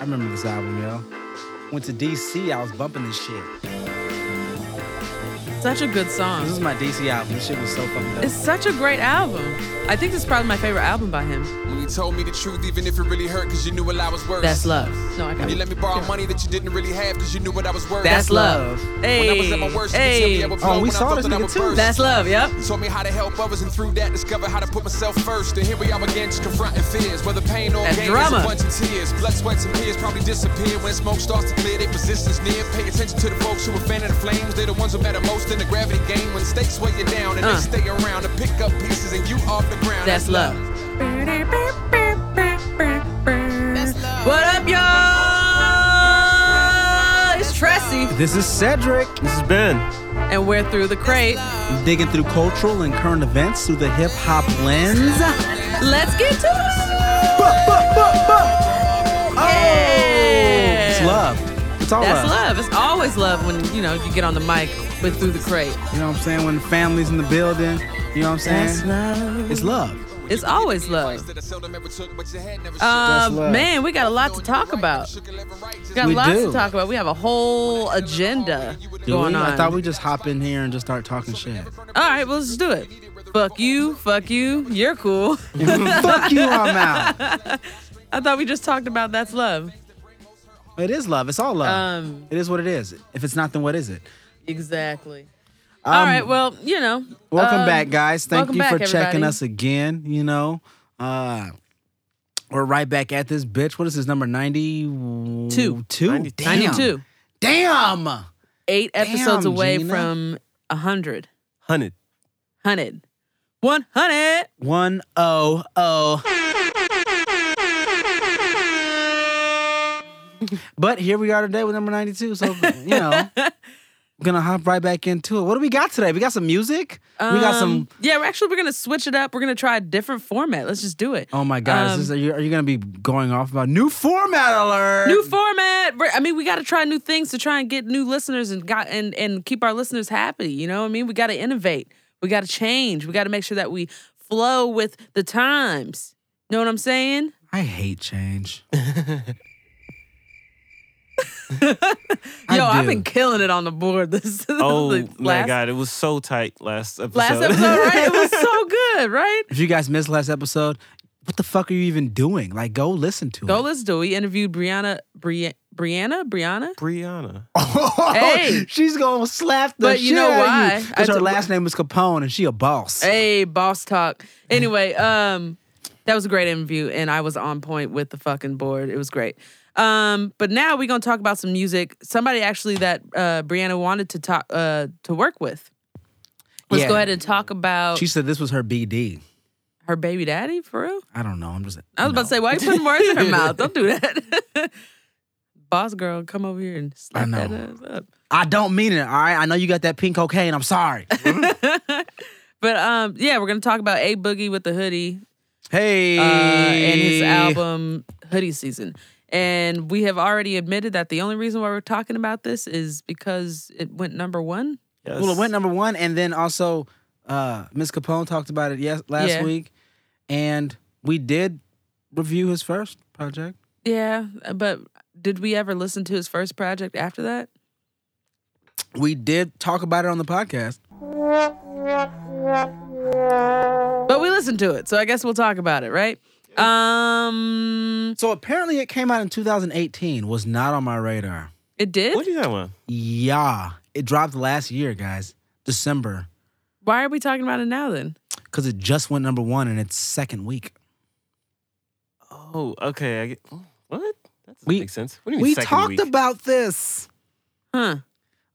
I remember this album, yo. Went to DC, I was bumping this shit. Such a good song. This is my DC album. This shit was so fucking dope. It's such a great album. I think this is probably my favorite album by him. When you told me the truth, even if it really hurt, cause you knew what I was worth. That's love. No, I got When you let me borrow money that you didn't really have, cause you knew what I was worth. That's love. When I was Hey, at my worst, you could tell me I hey. would Oh, we when saw thought this that nigga too. burst. That's love. Yep. You Taught me how to help others, and through that, discover how to put myself first. And here we are again, just confronting fears. Whether pain or That gain, drama. a bunch of tears. Blood, sweat, and tears probably disappear when smoke starts to clear. Their resistance near. Pay attention to the folks who are fanning the flames. They're the ones who matter most in the gravity game. When stakes weigh you down, and Uh. they stay around to pick up pieces, and you off the ground. That's love. What up, y'all? It's Tressie, This is Cedric. This is Ben. and we're through the crate. Digging through cultural and current events through the hip hop lens. Let's get to it. Oh, it's love. It's all That's love. love. It's always love when you know you get on the mic with through the crate. You know what I'm saying? When the family's in the building, you know what I'm saying? love. It's love. It's always love. Um, man, we got a lot to talk about. We Got We lots do. to talk about. We have a whole agenda Do going we? on. I thought we just hop in here and just start talking shit. All right, well, let's do it. Fuck you, fuck you. You're cool. Fuck you, I'm out. I thought we just talked about that's love. It is love. It's all love. Um, it is what it is. If it's not, then what is it? exactly. Um, All right, well, you know. Welcome um, back, guys. Thank welcome you for back, checking everybody. us again. You know, uh, we're right back at this bitch. What is this number? 92? Two. Two? 92. Damn. 92. Damn. Eight episodes Damn, away Gina. from 100. Hunted. 100. 100. One oh oh. but here we are today with number 92. So, you know, gonna hop right back into it. What do we got today? We got some music. we got some. Um, Yeah, we're actually, we're going to switch it up. We're going to try a different format. Let's just do it. Oh my God! um, is this, are you are you gonna be going off about new format alert? New format. We're- I mean, we got to try new things to try and get new listeners and got and and keep our listeners happy. You know what I mean? We got to innovate. We got to change. We got to make sure that we flow with the times. You know what I'm saying? I hate change. Yo, I I've been killing it on the board. This Oh the my last, God, it was so tight last episode. last episode, right? It was so good, right? If you guys missed last episode, what the fuck are you even doing? Like, go listen to Go, it. Go listen to it. We interviewed Brianna, Bri- Brianna, Brianna. Brianna. Hey. she's gonna slap the But you shit know out why? of you because her took- last name is Capone and she a boss. Hey, boss talk. Anyway, um, that was a great interview, and I was on point with the fucking board. It was great. Um, but now we're gonna talk about some music. Somebody actually that uh, Brianna wanted to talk uh, to work with. Let's Yeah. go ahead and talk about She said this was her BD. her baby daddy for real. I don't know. I'm just. I was about to say, why you putting words in her mouth? Don't do that. Boss girl, come over here and slap I that know. ass up. I don't mean it. All right. I know you got that pink cocaine. I'm sorry. But um, yeah, we're gonna talk about A Boogie with the hoodie hey. uh, and his album Hoodie Season. And we have already admitted that the only reason why we're talking about this is because it went number one. Yes. Well, it went number one, and then also uh Miss Capone talked about it yes last Yeah. week, and we did review his first project. Yeah, but did we ever listen to his first project after that? We did talk about it on the podcast. But we listened to it, so I guess we'll talk about it, right? Um, So apparently, it came out in 2018. Was not on my radar. it did. What are you talking about? Yeah, it dropped last year, guys, December, Why are we talking about it now then? because it just went number one in its second week. Oh, okay. I get, what? That doesn't We- make sense. What do you mean We second talked week? about this. Huh?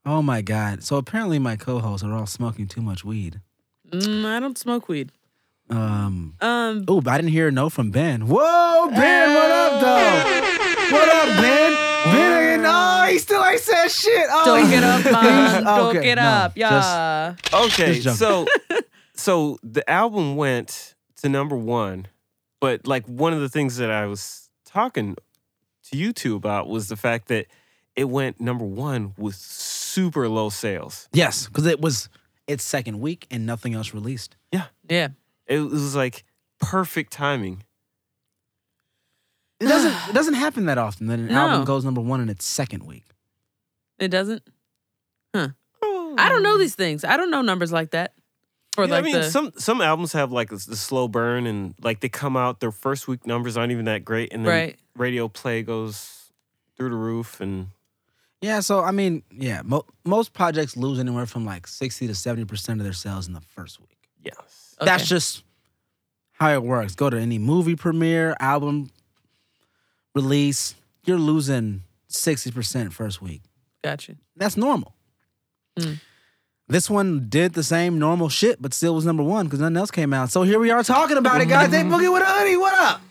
Oh my god! So apparently, my co-hosts are all smoking too much weed. Mm, I don't smoke weed. Um. Um, Oh, but I didn't hear a no from Ben. Whoa, Ben! What up, though? What up, Ben? Ben, oh, he still ain't said shit. Oh, don't get up, man. Don't Okay, get no, up, just- yeah. Okay, Just so so the album went to number one, but like one of the things that I was talking to you two about was the fact that it went number one with super low sales. Yes, because it was its second week and nothing else released. Yeah. Yeah. It was like perfect timing. It doesn't. It doesn't happen that often that an No. album goes number one in its second week. It doesn't. Huh. Oh. I don't know these things. I don't know numbers like that. For Yeah, like I mean, the some some albums have like the slow burn, and like they come out, their first week numbers aren't even that great, and then Right. radio play goes through the roof, and Yeah. So I mean, yeah, mo- most projects lose anywhere from like sixty to seventy percent of their sales in the first week. Yes, That's just how it works. Go to any movie premiere, album release, you're losing sixty percent first week. Gotcha. That's normal. Mm. This one did the same normal shit, but still was number one because nothing else came out. So here we are talking about it, guys. Hey, Boogie with a hoodie, what up?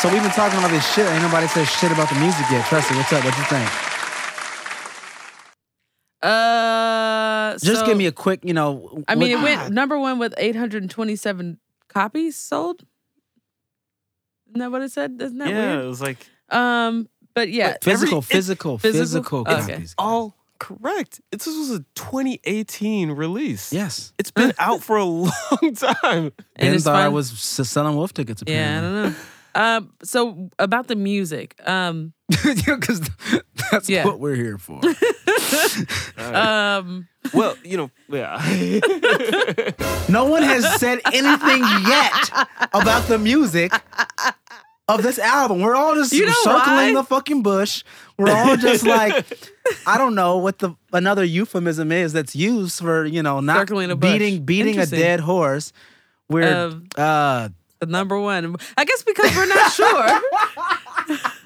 So we've been talking about this shit. Ain't nobody said shit about the music yet. Trust me. What's up? What you think? Uh, Just so- give me a quick, you know. I mean, what- it went number one with 827 copies sold. Isn't that what it said? Isn't that yeah, it was like Um, but yeah, physical, every- physical, physical? physical, Okay. copies. all correct. It, this was a 2018 release. Yes. it's been out for a long time. and Ben it's thought I was selling wolf tickets. Yeah, I don't know. Um, so about the music, um, because that's Yeah. what we're here for. um, Well, you know, yeah. No one has said anything yet about the music of this album. We're all just You know circling why? the fucking bush. We're all just like, I don't know what the another euphemism is that's used for you know not Circling a bush. beating beating a dead horse. We're Um, uh, the number one. I guess because we're not sure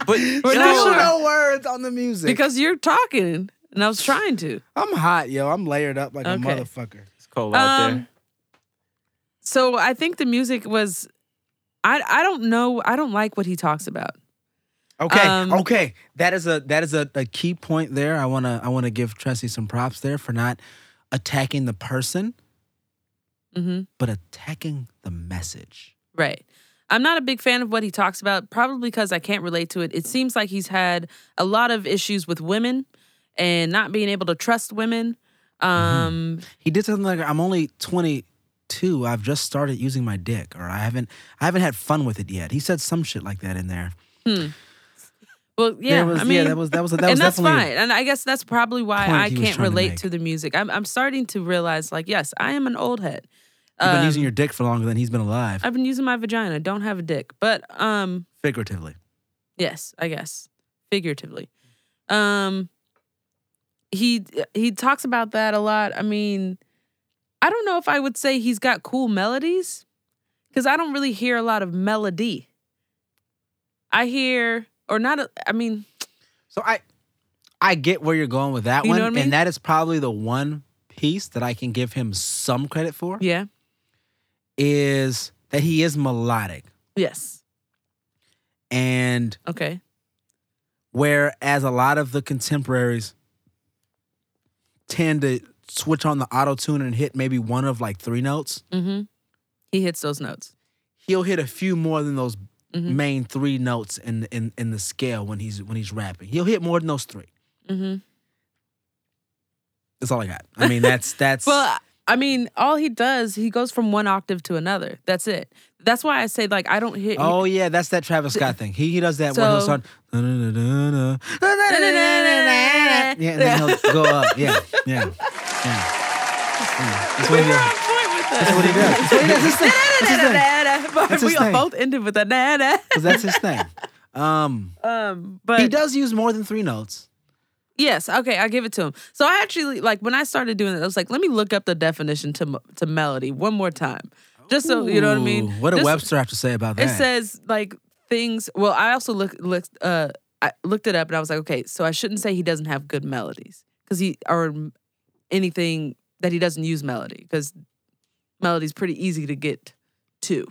but We're still not sure. no words on the music because you're talking, and I was trying to. I'm hot, yo. I'm layered up like a motherfucker. it's cold out Um, there. So I think the music was. I I don't know. I don't like what he talks about. Okay, Um, okay. That is a that is a, a key point there. I wanna I wanna give Tressie some props there for not attacking the person, hmm but attacking the message. Right. I'm not a big fan of what he talks about, probably because I can't relate to it. It seems like he's had a lot of issues with women and not being able to trust women. Um, He did something like I'm only 22. I've just started using my dick, or I haven't I haven't had fun with it yet. He said some shit like that in there. Hmm. well, yeah, was, I mean, yeah, that was that was that was that's definitely fine. And I guess that's probably why I can't trying to relate to the music. I'm, I'm starting to realize, like, yes, I am an old head. You've been Um, using your dick for longer than he's been alive, I've been using my vagina. Don't have a dick, but um, figuratively. Yes, I guess figuratively. Um, he he talks about that a lot. I mean, I don't know if I would say he's got cool melodies because I don't really hear a lot of melody. I hear or not. a- I mean, So I I get where you're going with that one, I mean? and that is probably the one piece that I can give him some credit for yeah, is that he is melodic. yes, And okay, whereas a lot of the contemporaries tend to switch on the auto tune and hit maybe one of like three notes, mm-hmm. He hits those notes. he'll hit a few more than those Mhm. main three notes in in in the scale when he's when he's rapping. He'll hit more than those three. Mm-hmm. That's all I got. I mean, that's that's Well, I mean, all he does, he goes from one octave to another. That's it. That's why I say like I don't hit. Oh yeah, that's that Travis Scott thing. He he does that he'll So- start. "Da-da-da-da-da, da-da-da-da-da," Yeah, and then he'll go up. Yeah, yeah, yeah. That's what he does. on point with That's what he does. That's what he does. His thing. That's his thing. But That's his we thing. both ended with a na na. 'Cause that's his thing. Um, Um, but he does use more than three notes. Yes, okay, I give it to him. So I actually like when I started doing it, I was like, let me look up the definition to to melody one more time, just so you know what I mean. What did Just- Webster have to say about that? It says like things. Well, I also looked looked uh I looked it up and I was like, okay, so I shouldn't say he doesn't have good melodies because he or anything that he doesn't use melody because melody's pretty easy to get to,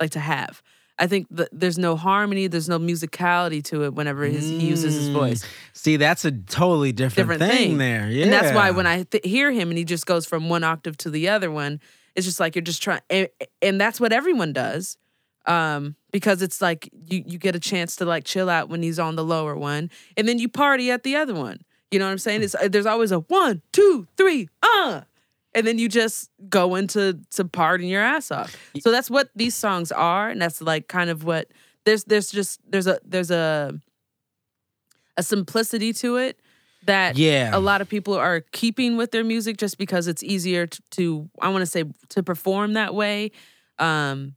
like to have. I think there's no harmony, there's no musicality to it whenever his, he uses his Mm. voice. See, that's a totally different, Different thing, thing. there. Yeah, And that's why when I th- hear him and he just goes from one octave to the other one, it's just like you're just trying, and, and that's what everyone does, um, because it's like you you get a chance to like chill out when he's on the lower one, and then you party at the other one. You know what I'm saying? It's uh, there's always a one, two, three, uh, and then you just go into to partying your ass off. So that's what these songs are, and that's like kind of what there's there's just there's a there's a a simplicity to it that Yeah. a lot of people are keeping with their music just because it's easier to, to I want to say to perform that way, um,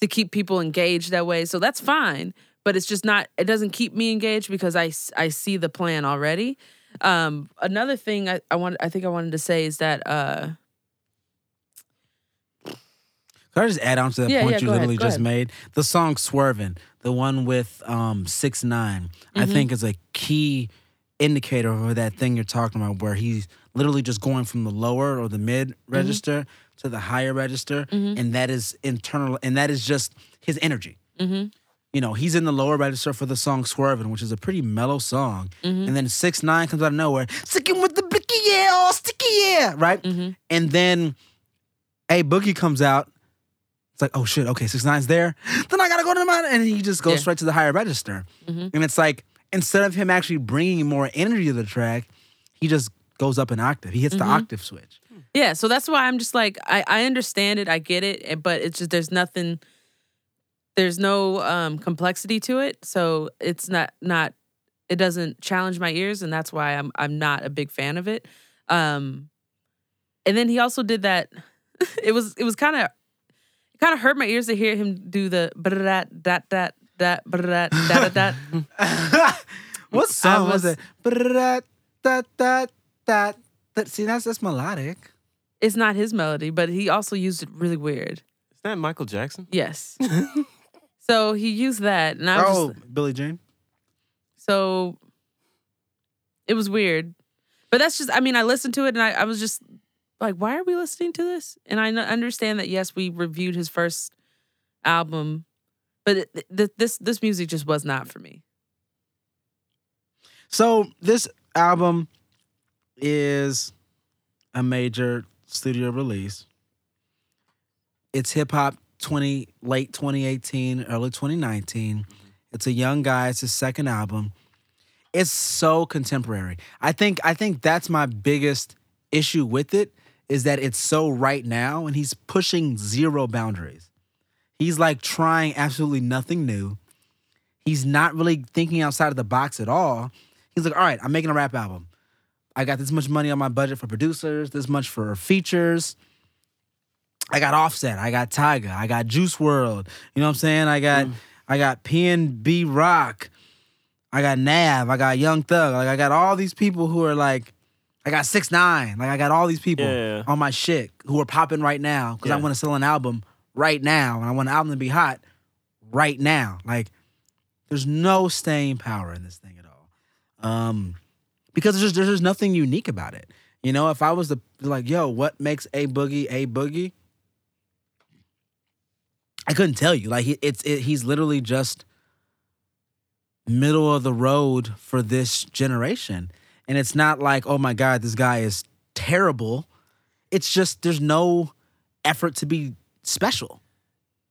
to keep people engaged that way. So that's fine, but it's just not. It doesn't keep me engaged because I I see the plan already. Um, another thing I, I want I think I wanted to say is that uh, Can I just add on to that Yeah, point yeah, you go ahead, literally just ahead. made? The song "Swerving," the one with um six nine, I Mm-hmm. think is a key indicator of that thing you're talking about, where he's literally just going from the lower or the mid Mm-hmm. register to the higher register, and that is internal, and that is just his energy. Mm-hmm. You know, he's in the lower register for the song "Swerving," which is a pretty mellow song, Mm-hmm. and then six nine comes out of nowhere, sticking with the blicky yeah, all sticky yeah, right, Mm-hmm. and then a boogie comes out. It's like, oh shit, okay, six nine's there. Then I gotta go to the mountain, and he just goes Yeah. straight to the higher register. Mhm. And it's like instead of him actually bringing more energy to the track, he just goes up an octave. He hits the octave switch. Yeah, so that's why I'm just like I, I understand it, I get it, but it's just there's nothing there's no um complexity to it. So it's not not it doesn't challenge my ears and that's why I'm I'm not a big fan of it. Um and then he also did that it was it was kind of it kind of hurt my ears to hear him do the that that that that that that that What song was, was- it? That that that that. See, that's that's melodic. It's not his melody, but he also used it really weird. Is that Michael Jackson? Yes. so he used that, and I was Oh, just, Billie Jean. so it was weird. But that's just, I mean, I listened to it, and I, I was just like, why are we listening to this? And I understand that yes, we reviewed his first album, but it, th- this this music just was not for me. So this album is a major studio release. It's hip hop 20 late 2018, early 2019. It's a young guy, it's his second album. It's so contemporary. I think I think that's my biggest issue with it is that it's so right now and he's pushing zero boundaries. He's like trying absolutely nothing new. He's not really thinking outside of the box at all. He's like, all right, I'm making a rap album. I got this much money on my budget for producers, this much for features. I got Offset, I got Tyga, I got Juice WRLD. You know what I'm saying? I got I got PNB Rock, I got Nav, I got Young Thug. Like I got all these people who are like, I got Six Nine. Like I got all these people Yeah. on my shit who are popping right now because I Yeah. want to sell an album right now and I want an album to be hot right now. Like there's no staying power in this thing at all. Um, because there's just there's just nothing unique about it. You know, if I was to like, yo, what makes a boogie a boogie? I couldn't tell you. Like, he, it's it, he's literally just middle of the road for this generation, and it's not like, oh my god, this guy is terrible. It's just there's no effort to be special.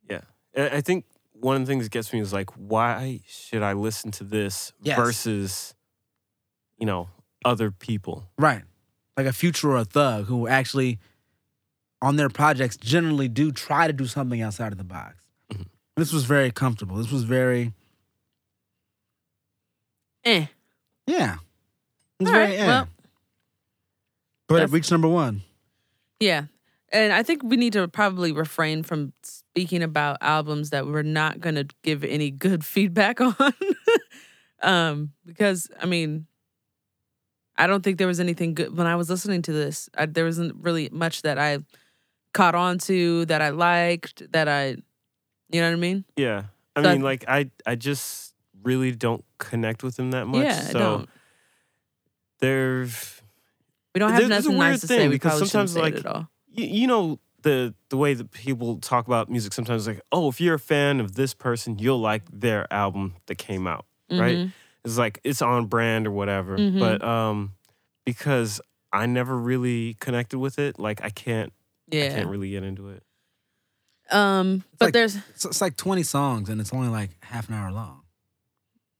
Yeah. I think one of the things that gets me is like, why should I listen to this Yes. versus, you know, other people? Right. Like a future or a thug who actually on their projects generally do try to do something outside of the box. Mhm. This was very comfortable. This was very Eh. yeah. It was All very right, eh. well, but it reached number one. Yeah. And I think we need to probably refrain from speaking about albums that we're not going to give any good feedback on. um, because, I mean, I don't think there was anything good when I was listening to this. I, there wasn't really much that I caught on to, that I liked, that I, you know what I mean? Yeah. I So I- mean, like, I, I just really don't connect with him that much. yeah, I so don't. there's, We don't have There- nothing nice to say. We probably sometimes, like, it at all. you, you know, the the way that people talk about music sometimes like, oh, if you're a fan of this person, you'll like their album that came out, right? Mhm. It's like it's on brand or whatever. Mhm. But um because I never really connected with it, like I can't I Yeah. can't really get into it. Um, but like- there's, It's, it's like 20 songs and it's only like half an hour long.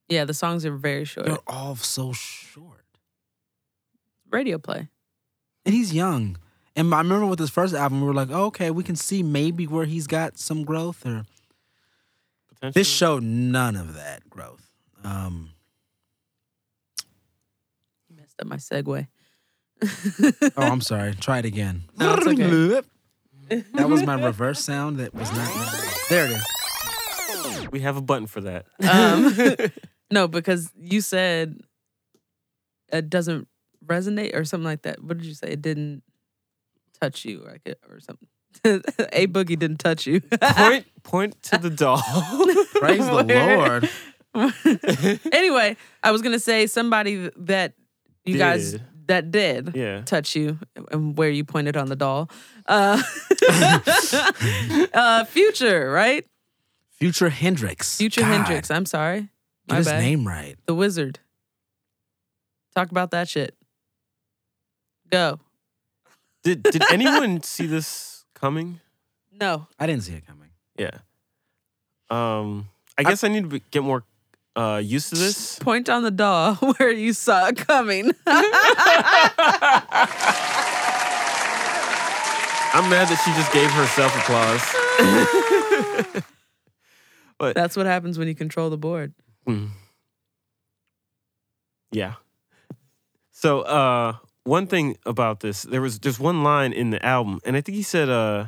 yeah, the songs are very short. They're all so short. Radio play. And he's young. And I remember with his first album, we were like, oh, okay, we can see maybe where he's got some growth. Or Potentially. this showed none of that growth. Um, You messed up my segue. oh, I'm sorry. Try it again. No, it's okay. that was my reverse sound. That was not. There it is. we have a button for that. Um, no, because you said it doesn't resonate or something like that. What did you say? It didn't touch you, or, like, or something. A boogie didn't touch you. point point to the doll. Praise the Lord. anyway, I was gonna say somebody that you guys Did. That did yeah. touch you and where you pointed on the doll. Uh, uh, Future, right? Future Hendrix. Future God, Hendrix. I'm sorry. Get his bad. name right. The Wizard. Talk about that shit. Go. Did did anyone see this coming? No. I didn't see it coming. Yeah. Um, I guess I, need to be, get more uh, used to this. Point on the doll where you saw it coming. I'm mad that she just gave herself applause. but That's what happens when you control the board. mm. yeah. So uh, one thing about this, there was just one line in the album, and I think he said, uh,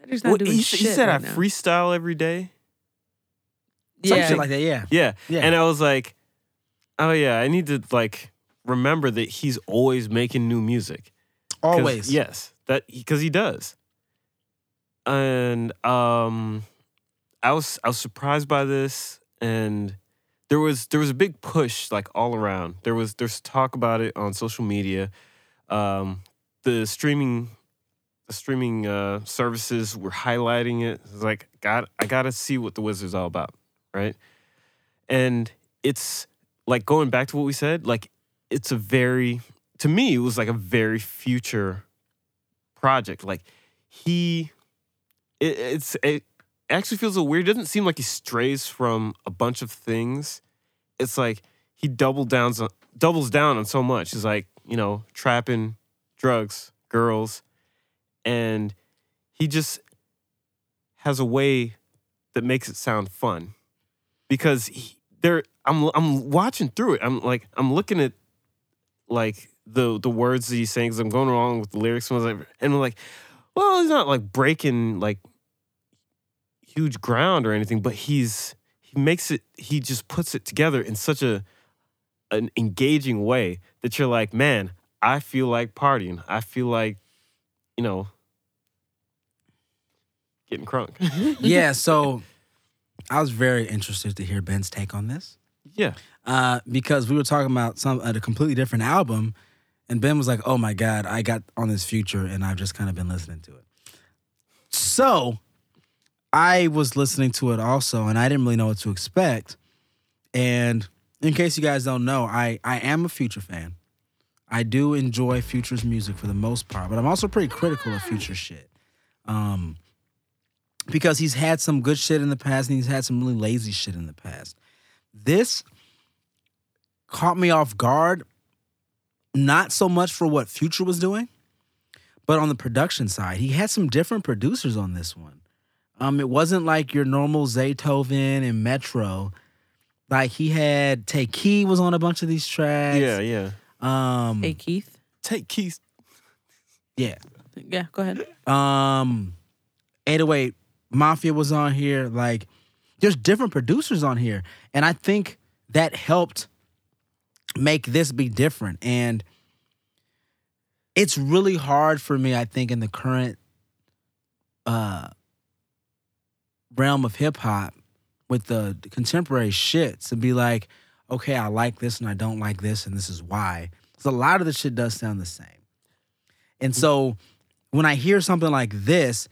Cedric's not what, doing he, he said, right I now. freestyle every day. Some Yeah. shit like that. Yeah. Yeah. Yeah. And I was like, oh yeah, I need to like remember that he's always making new music. 'Cause- Always. Yes. That because he does. And um I was I was surprised by this and there was there was a big push like all around. There was there's talk about it on social media. Um the streaming the streaming uh services were highlighting it. It's like God I got to see what the Wizard's all about, right? And it's like going back to what we said, like it's a very to me it was like a very future project. Like he it, it's it actually feels a weird. It doesn't seem like he strays from a bunch of things. It's like he double downs on, doubles down on so much. It's like, you know, trapping, drugs, girls, and he just has a way that makes it sound fun. Because he, there I'm I'm watching through it. I'm like I'm looking at like the the words that he's saying because I'm going along with the lyrics and like, and I'm like, well, he's not like breaking like huge ground or anything, but he's he makes it he just puts it together in such a an engaging way that you're like, man, I feel like partying. I feel like, you know, getting crunk. yeah. So I was very interested to hear Ben's take on this. yeah. uh, because we were talking about some at a completely different album, and Ben was like, "Oh my god, I got on this future, and I've just kind of been listening to it." So I was listening to it also, and I didn't really know what to expect. And in case you guys don't know, I I am a Future fan. I do enjoy Future's music for the most part, but I'm also pretty critical of Future shit. Um, because he's had some good shit in the past, and he's had some really lazy shit in the past. This caught me off guard, not so much for what Future was doing, but on the production side. He had some different producers on this one. Um, it wasn't like your normal Zaytoven and Metro. Like he had Tay Key was on a bunch of these tracks. Yeah, yeah. Um, Hey, Keith. Take keys. yeah. Yeah, go ahead. Um, 808 Mafia was on here. Like, there's different producers on here, and I think that helped make this be different. And it's really hard for me, I think, in the current uh realm of hip hop with the contemporary shit to be like, okay, I like this and I don't like this, and this is why. Because a lot of the shit does sound the same. And so when I hear something like this,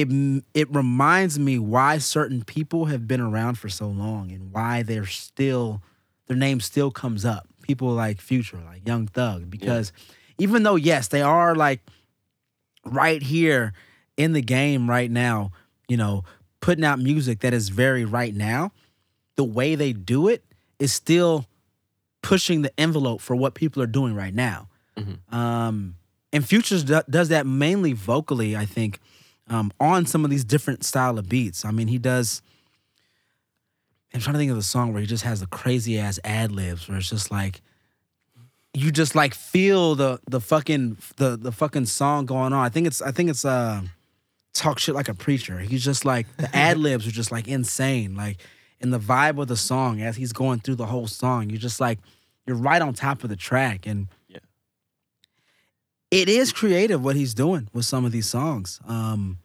it it reminds me why certain people have been around for so long and why they're still their name still comes up. People like Future, like Young Thug, because even though yes, they are like right here in the game right now, you know, putting out music that is very right now, the way they do it is still pushing the envelope for what people are doing right now. Um, and Futures do, does that mainly vocally, I think, um, on some of these different style of beats. I mean, he does. I'm trying to think of the song where he just has the crazy ass ad libs, where it's just like you just like feel the the fucking the the fucking song going on. I think it's I think it's uh talk shit like a preacher. He's just like the ad libs are just like insane. Like in the vibe of the song as he's going through the whole song, you're just like you're right on top of the track and. It is creative what he's doing with some of these songs. Um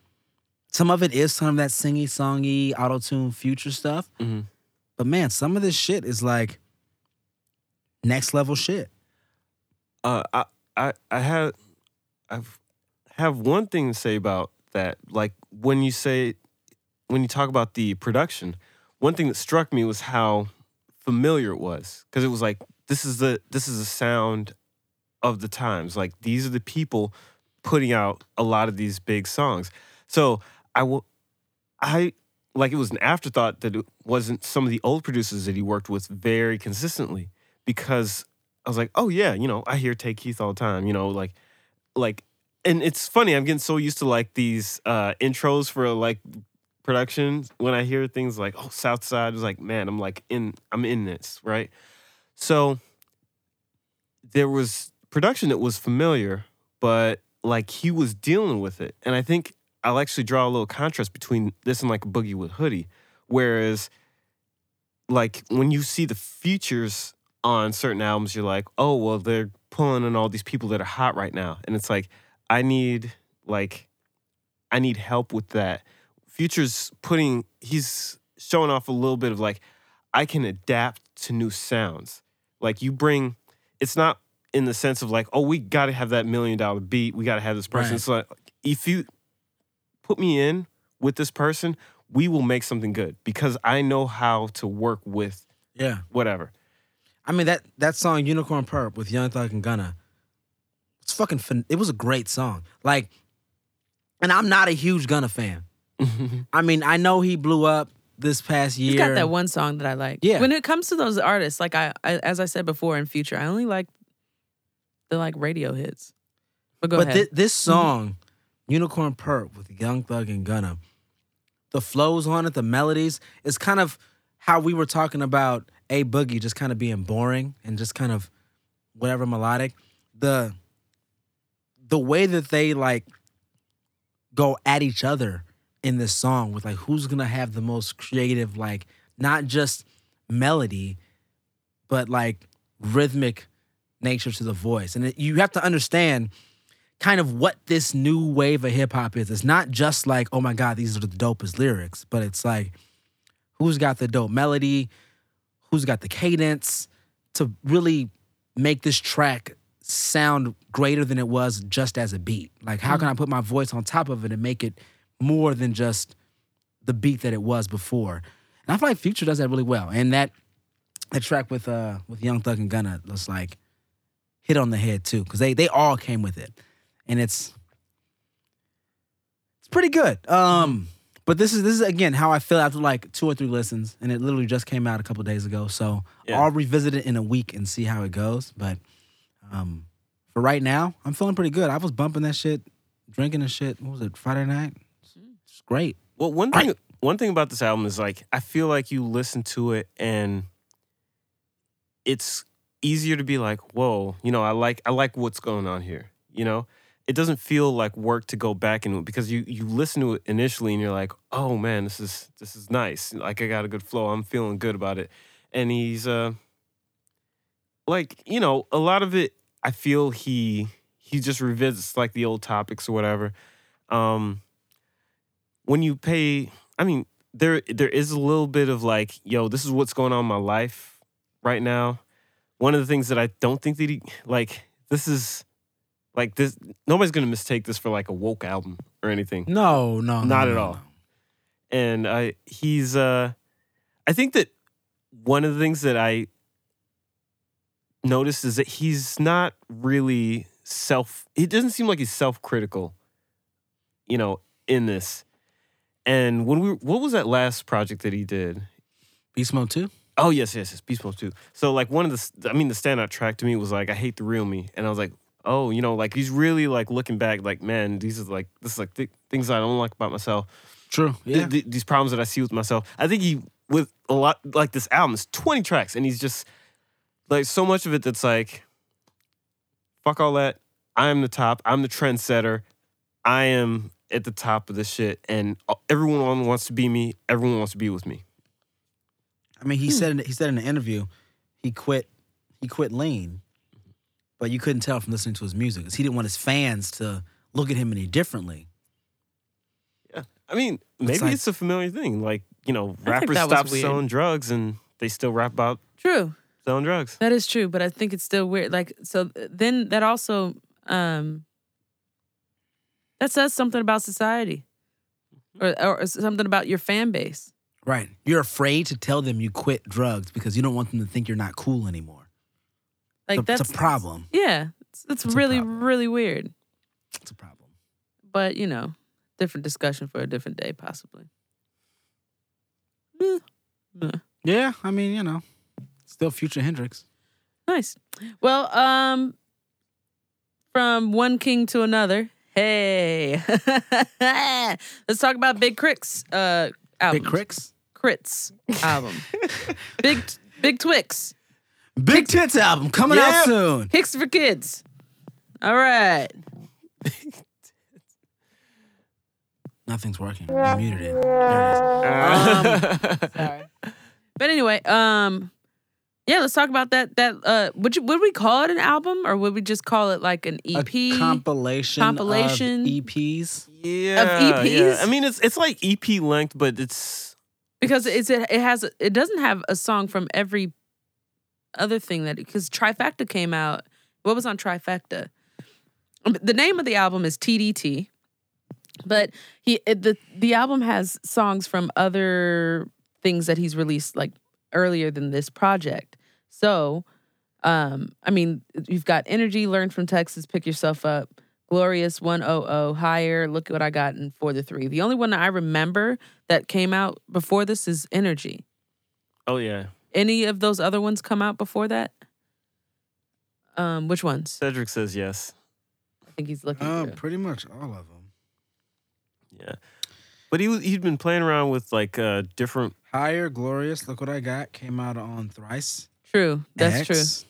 some of it is some of that singy songy auto tune future stuff. Mhm. But man, some of this shit is like next level shit. Uh, I, I, I had, I've have one thing to say about that. Like when you say, when you talk about the production, one thing that struck me was how familiar it was because it was like this is the this is the sound of the times. Like these are the people putting out a lot of these big songs. So I will, I like it was an afterthought that it wasn't some of the old producers that he worked with very consistently because I was like, oh yeah, you know, I hear Tay Keith all the time, you know, like, like, and it's funny. I'm getting so used to like these uh, intros for like production when I hear things like, oh, Southside is like, man, I'm like in, I'm in this, right? So there was production that was familiar, but like he was dealing with it, and I think I'll actually draw a little contrast between this and like Boogie with Hoodie, whereas like when you see the features on certain albums, you're like, oh well, they're pulling in all these people that are hot right now, and it's like I need like I need help with that. Future's putting he's showing off a little bit of like I can adapt to new sounds. Like you bring it's not in the sense of like, oh, we gotta have that million dollar beat, we gotta have this person. Right. It's like if you put me in with this person, we will make something good because I know how to work with Yeah. whatever. I mean that that song Unicorn Purp with Young Thug and Gunna. It's fucking fin- it was a great song. Like and I'm not a huge Gunna fan. I mean, I know he blew up this past year. He's got that one song that I like. Yeah. When it comes to those artists, like I, I as I said before, in future, I only like the like radio hits. But go but ahead. thi- this song, Unicorn Purp with Young Thug and Gunna, the flows on it, the melodies, is kind of how we were talking about A Boogie just kind of being boring and just kind of whatever melodic. The the way that they like go at each other in this song with like who's gonna have the most creative, like not just melody, but like rhythmic nature to the voice. And you have to understand kind of what this new wave of hip hop is. It's not just like, oh my God, these are the dopest lyrics, but it's like who's got the dope melody, who's got the cadence to really make this track sound greater than it was just as a beat. Like, how can I put my voice on top of it and make it more than just the beat that it was before? And I feel like Future does that really well. And that that track with uh with Young Thug and Gunna was like hit on the head too, because they they all came with it, and it's it's pretty good. Um, but this is this is again how I feel after like two or three listens, and it literally just came out a couple days ago. So Yeah. I'll revisit it in a week and see how it goes. But um, for right now, I'm feeling pretty good. I was bumping that shit, drinking and shit. What was it Friday night? It's great. Well, one thing one thing about this album is like I feel like you listen to it and it's easier to be like, whoa, you know, I like I like what's going on here. You know? It doesn't feel like work to go back into it because you you listen to it initially and you're like, oh man, this is this is nice. Like I got a good flow. I'm feeling good about it. And he's uh like, you know, a lot of it I feel he he just revisits like the old topics or whatever. Um when you pay i mean there there is a little bit of like yo this is what's going on in my life right now one of the things that i don't think that he like this is like this nobody's gonna mistake this for like a woke album or anything No, no, no, Not no, at no, all. no. and i he's uh i think that one of the things that i noticed is that he's not really self he doesn't seem like he's self-critical you know in this and when we what was that last project that he did Beast Mode 2. Oh yes yes yes beast mode 2 so like one of the i mean the standout track to me was like i hate the real me and i was like oh, you know, like he's really like looking back, like man, these are like this is like th- things I don't like about myself. True. Yeah. th- these problems that I see with myself. I think he with a lot like this album is 20 tracks, and he's just like so much of it that's like, fuck all that. I'm the top. I'm the trendsetter. I am at the top of this shit, and everyone wants to be me. Everyone wants to be with me. I mean, he said in, he said in the interview, he quit he quit lean, but you couldn't tell from listening to his music 'cause he didn't want his fans to look at him any differently. Yeah, I mean, maybe like- it's a familiar thing. Like, you know, rappers stop selling drugs and they still rap about True. selling drugs. That is true, but I think it's still weird. Like so then that also um that says something about society. Or or something about your fan base. Right. You're afraid to tell them you quit drugs because you don't want them to think you're not cool anymore. Like It's a- that's it's a problem. Yeah. It's, it's It's really really weird. It's a problem. But, you know, different discussion for a different day possibly. Yeah, I mean, you know, still future Hendrix. Nice. Well, um, from one king to another. Hey, let's talk about Big K.R.I.T.'s. Uh, album. Big K.R.I.T.'s. Crits album. Big Big Twix. Big Tits album coming out soon. Hicks for kids. All right. Nothing's working. I muted it. There it is. Sorry. But anyway, um, yeah, let's talk about that. That uh, would you would we call it an album or would we just call it like an EP? A compilation, compilation. of E EPs. yeah, EPs? yeah. I mean, it's it's like EP length, but it's because it's it, it has it doesn't have a song from every other thing that because trifecta came out what was on trifecta the name of the album is tdt but he it, the the album has songs from other things that he's released like earlier than this project. So um i mean you've got energy learn from texas pick yourself up glorious 100 higher look at what i got in for the three the only one that i remember that came out before this is energy oh yeah. any of those other ones come out before that um which ones Cedric says yes. i think he's looking Uh, through. pretty much all of them. Yeah, but he was- he'd been playing around with like uh different. Higher, Glorious, Look What I Got came out on Thrice. true that's true X.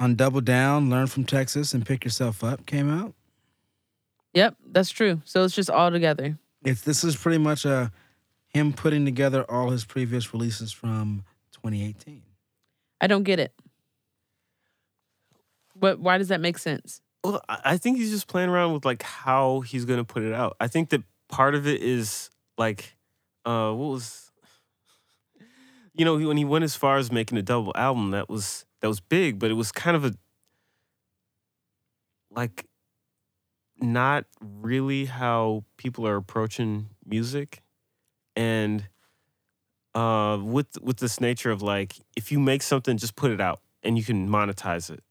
On Double Down, Learn from Texas and Pick Yourself Up came out. yep that's true so it's just all together It's this is pretty much a him putting together all his previous releases from 2018. i don't get it but why does that make sense Well, I I think he's just playing around with like how he's gonna put it out. I think that part of it is like, uh, what was, you know, when he went as far as making a double album, that was that was big, but it was kind of a like not really how people are approaching music, and uh, with with this nature of like, if you make something, just put it out, and you can monetize it.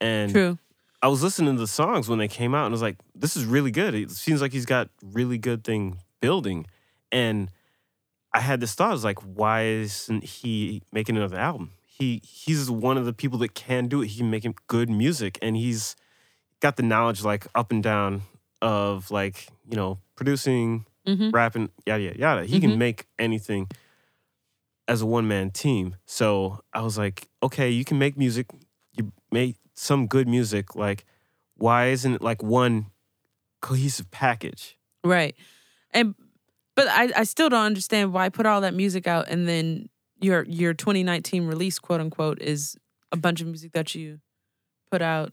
And true I was listening to the songs when they came out and I was like, this is really good. It seems like he's got really good thing building. And I had this thought, I was like, why isn't he making another album? He he's one of the people that can do it. He can make good music and he's got the knowledge like up and down of like, you know, producing, hmm rapping, yada yada yada. He Mhm. can make anything as a one man team. So I was like, okay, you can make music. You make some good music. Like, why isn't it like one cohesive package? right and but I, I still don't understand why put all that music out and then your your 2019 release quote unquote is a bunch of music that you put out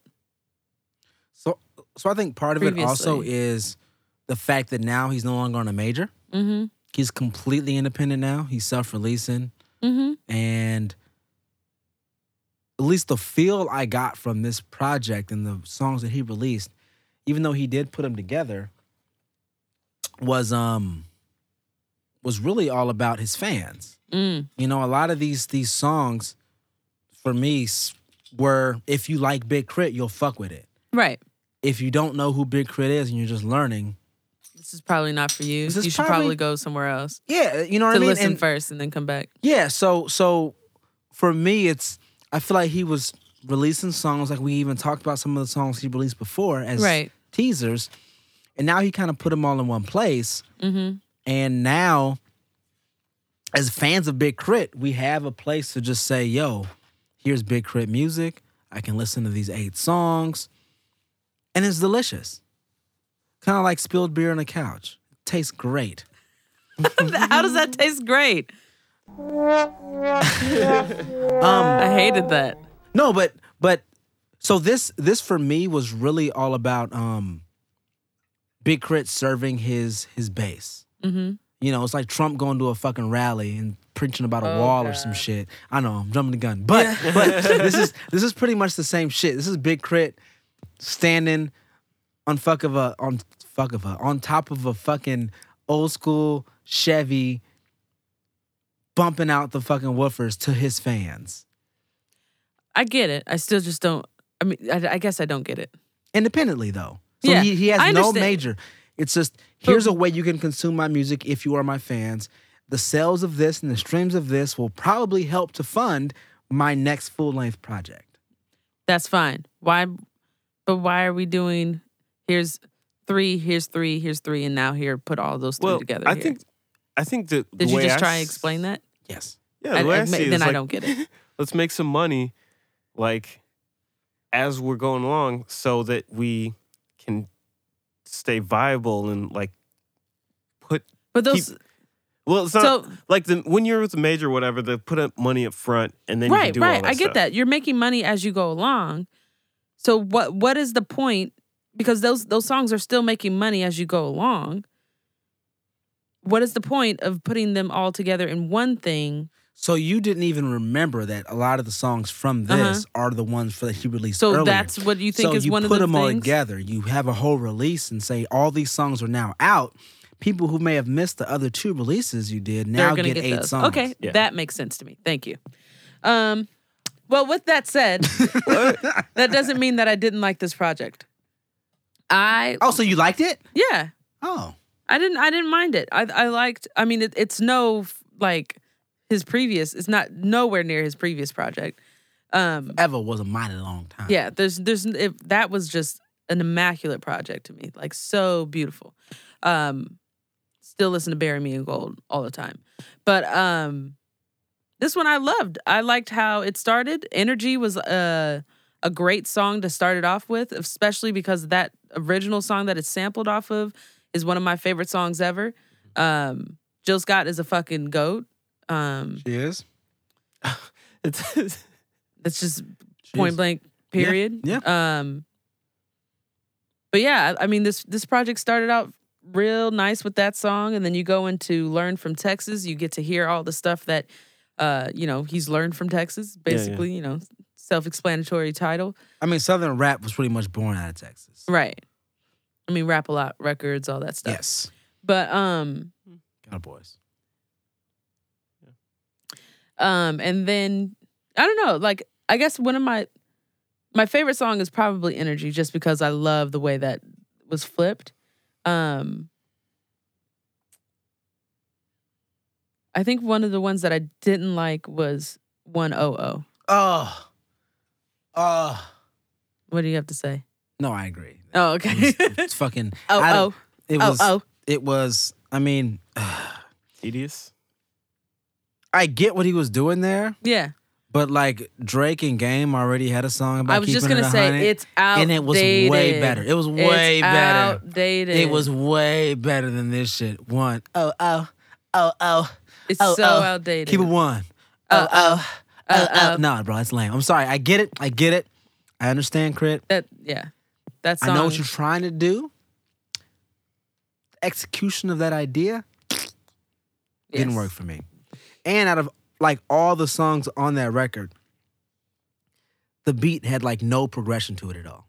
So so I think part of it also is the fact that now he's no longer on a major. mm-hmm He's completely independent now. He's self-releasing mm-hmm and at least the feel I got from this project and the songs that he released, even though he did put them together, was um was really all about his fans. mm. You know, a lot of these these songs for me were if you like Big K.R.I.T., you'll fuck with it. right If you don't know who Big K.R.I.T. is and you're just learning, this is probably not for you you should probably- probably go somewhere else yeah, you know what I mean. listen And- first and then come back Yeah, so so for me it's I feel like he was releasing songs like we even talked about some of the songs he released before as Right. teasers, and now he kind of put them all in one place. Mm-hmm. And now, as fans of Big K.R.I.T., we have a place to just say, "Yo, here's Big K.R.I.T. music. I can listen to these eight songs, and it's delicious. Kind of like spilled beer on a couch. It tastes great." How does that taste great? Um, I hated that. No, but but so this this for me was really all about um Big K.R.I.T. serving his his base. Mm-hmm. You know, it's like Trump going to a fucking rally and preaching about a Oh, wall or some shit. I know, I'm jumping the gun. But but this is this is pretty much the same shit. This is Big K.R.I.T. standing on fuck of a on fuck of a on top of a fucking old school Chevy bumping out the fucking woofers to his fans. I get it. I still just don't. I mean, I, I guess I don't get it. independently though. So Yeah, he, he has no major. It's just here's a way you can consume my music if you are my fans. The sales of this and the streams of this will probably help to fund my next full length project. That's fine. Why? But why are we doing? Here's three. Here's three. Here's three. And now here, put all those three Well, together. I here. think I think the, the Did you way just I try and explain that? Yes. Yeah, the I- way I, I- see then is I like, don't get it. let's make some money, like as we're going along, so that we can stay viable and like put. But those. Well, it's not So like the when you're with the major, or whatever. They put up money up front, and then right, right. I get stuff. that. You're making money as you go along. So what? What is the point? Because those those songs are still making money as you go along. What is the point of putting them all together in one thing? So you didn't even remember that a lot of the songs from this are the ones for that he released Uh-huh. So earlier. that's what you think so is you one of the things. So you put them all together. You have a whole release and say all these songs are now out. People who may have missed the other two releases you did now get, get, eight those. songs. Okay, Yeah. that makes sense to me. Thank you. Um, well, with that said, that doesn't mean that I didn't like this project. I Oh, so you liked it? yeah, Oh. I didn't. I didn't mind it. I I liked. I mean, it, it's no like his previous. It's not nowhere near his previous project. Um, Ever was a mighty long time. yeah. There's there's if that was just an immaculate project to me. Like so beautiful. Um, still listen to "Bury Me in Gold" all the time, but um, this one I loved. I liked how it started. Energy was a a great song to start it off with, especially because that original song that it's sampled off of is one of my favorite songs ever. Um, Jill Scott is a fucking goat. Um, She is. It's, that's just She point is. blank. Period. yeah. Um, but yeah, I mean this this project started out real nice with that song, and then you go into "Learn from Texas." You get to hear all the stuff that, uh, you know, he's learned from Texas. yeah. Basically, you know, self-explanatory title, I mean, Southern rap was pretty much born out of Texas. right? I mean, rap a lot records, all that stuff. Yes. But um, Kind of boys. Um, and then I don't know, like I guess one of my my favorite song is probably Energy, just because I love the way that was flipped. Um I think one of the ones that I didn't like was one oh oh. Oh. Oh. What do you have to say? No, I agree. Oh, It okay. was- it's fucking. oh I oh don't- It oh was. oh. It was. I mean, tedious. I get what he was doing there, Yeah. but like Drake and Game already had a song about. I was just gonna say 100, it's outdated. and it was way better. It was way it's better. Outdated. It was way better than this shit. One. Oh oh oh oh. oh. It's oh, so oh. outdated. Keep it one. Oh, uh, oh uh, oh, oh oh. oh. Nah, bro, it's lame. I'm sorry. I get it. I get it. I understand, Crit. That yeah. That song. I know what you're trying to do. Execution of that idea didn't work for me. And out of like all the songs on that record, the beat had like no progression to it at all.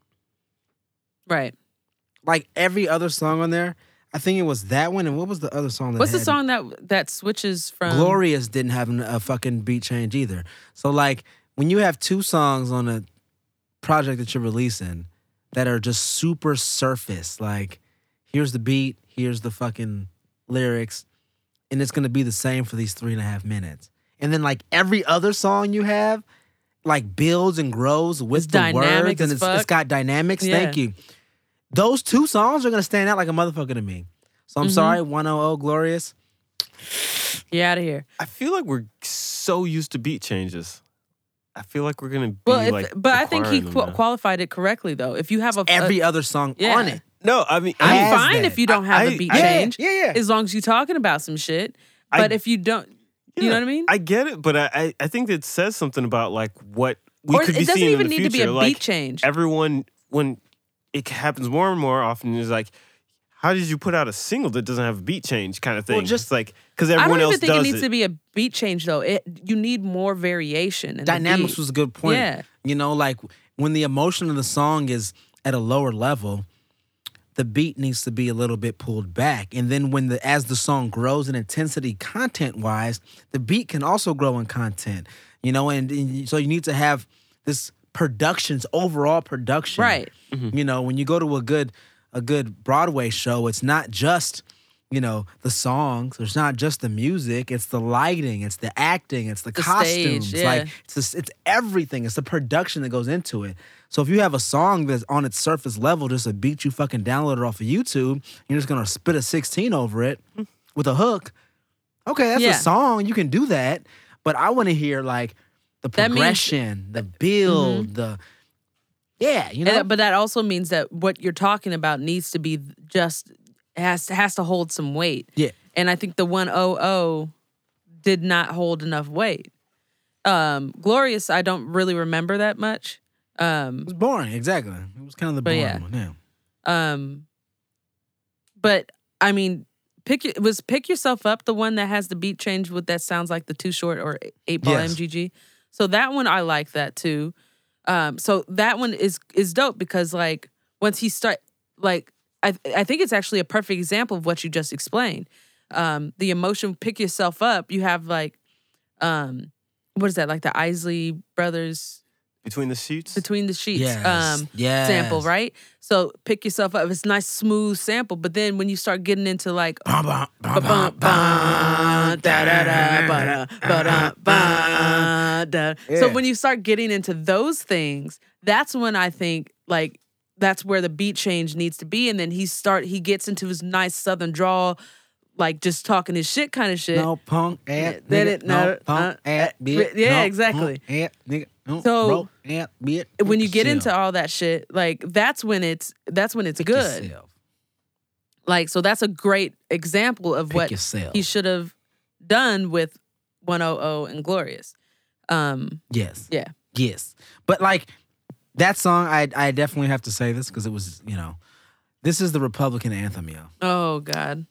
Right. Like every other song on there, I think it was that one. And what was the other song? That What's the had- song that that switches from Glorious didn't have a fucking beat change either. So like when you have two songs on a project that you're releasing that are just super surface, like here's the beat, here's the fucking lyrics, and it's gonna be the same for these three and a half minutes. And then like every other song you have like builds and grows with It's the words and as it's, it's fuck. got dynamics. Yeah. Thank you. Those two songs are gonna stand out like a motherfucker to me. So Mm-hmm. I'm sorry, 100 Glorious. You're out of here. I feel like we're so used to beat changes. I feel like we're gonna be Well, if, like. but I think he qu- qualified it correctly though. If you have a Every a, other song yeah. on it. No, I mean, I'm fine that. if you don't have I- a beat I- change, Yeah, yeah. as long as you're talking about some shit. I- But if you don't, you know what I mean? I get it, but I, I, I think it says something about like what we or could it be doesn't seeing even in the need to be future. a like beat change. everyone, when it happens more and more often, is like, how did you put out a single that doesn't have a beat change kind of thing? Well, just- like because I everyone don't else even think it needs to be a beat change though. It you need more variation. In the Dynamics beat. was a good point. Yeah. You know, like when the emotion of the song is at a lower level, the beat needs to be a little bit pulled back. And then when the as the song grows in intensity content wise, the beat can also grow in content. You know, and, and so you need to have this productions overall production. Right. Mm-hmm. You know, when you go to a good a good Broadway show, it's not just you know the songs. It's not just the music. It's the lighting. It's the acting. It's the, The costumes. stage, Like it's just, it's everything. It's the production that goes into it. So if you have a song that's on its surface level, just a beat you fucking downloaded off of YouTube, you're just gonna spit a 16 over it with a hook. Okay, that's Yeah. a song. You can do that. But I want to hear like the That means- progression, the build, the yeah, you know. that- but that also means that what you're talking about needs to be just has has to hold some weight. Yeah. And I think the 100 did not hold enough weight. Um Glorious I don't really remember that much. Um It was boring, exactly. It was kind of the boring yeah. one. Yeah. um but I mean pick your- was pick yourself up the one that has the beat change with that sounds like the too short or eight ball Yes. MJG. So that one I like that too. Um so that one is is dope because like once he start like I I think it's actually a perfect example of what you just explained. Um the emotion pick yourself up. You have like um what is that like the Isley brothers between the sheets. between the sheets Yes. um Yes. sample, right? So pick yourself up. It's a nice smooth sample, but then when you start getting into like. So when you start getting into those things, that's when I think like that's where the beat change needs to be. And then he start he gets into his nice southern drawl, like just talking his shit kind of shit. No punk ass Yeah, nigga. then it- no no, punk uh, ass uh, bitch. yeah, no exactly. punk ass nigga. No So, broke bitch. when you get yourself. into all that shit, like that's when it's that's when it's Pick good. yourself. Like, so that's a great example of Pick what yourself. he should have done with 100 and Glorious. Um, Yes. yeah. Yes. But like that song, I I definitely have to say this because it was, you know, this is the Republican anthem, yo. Oh God.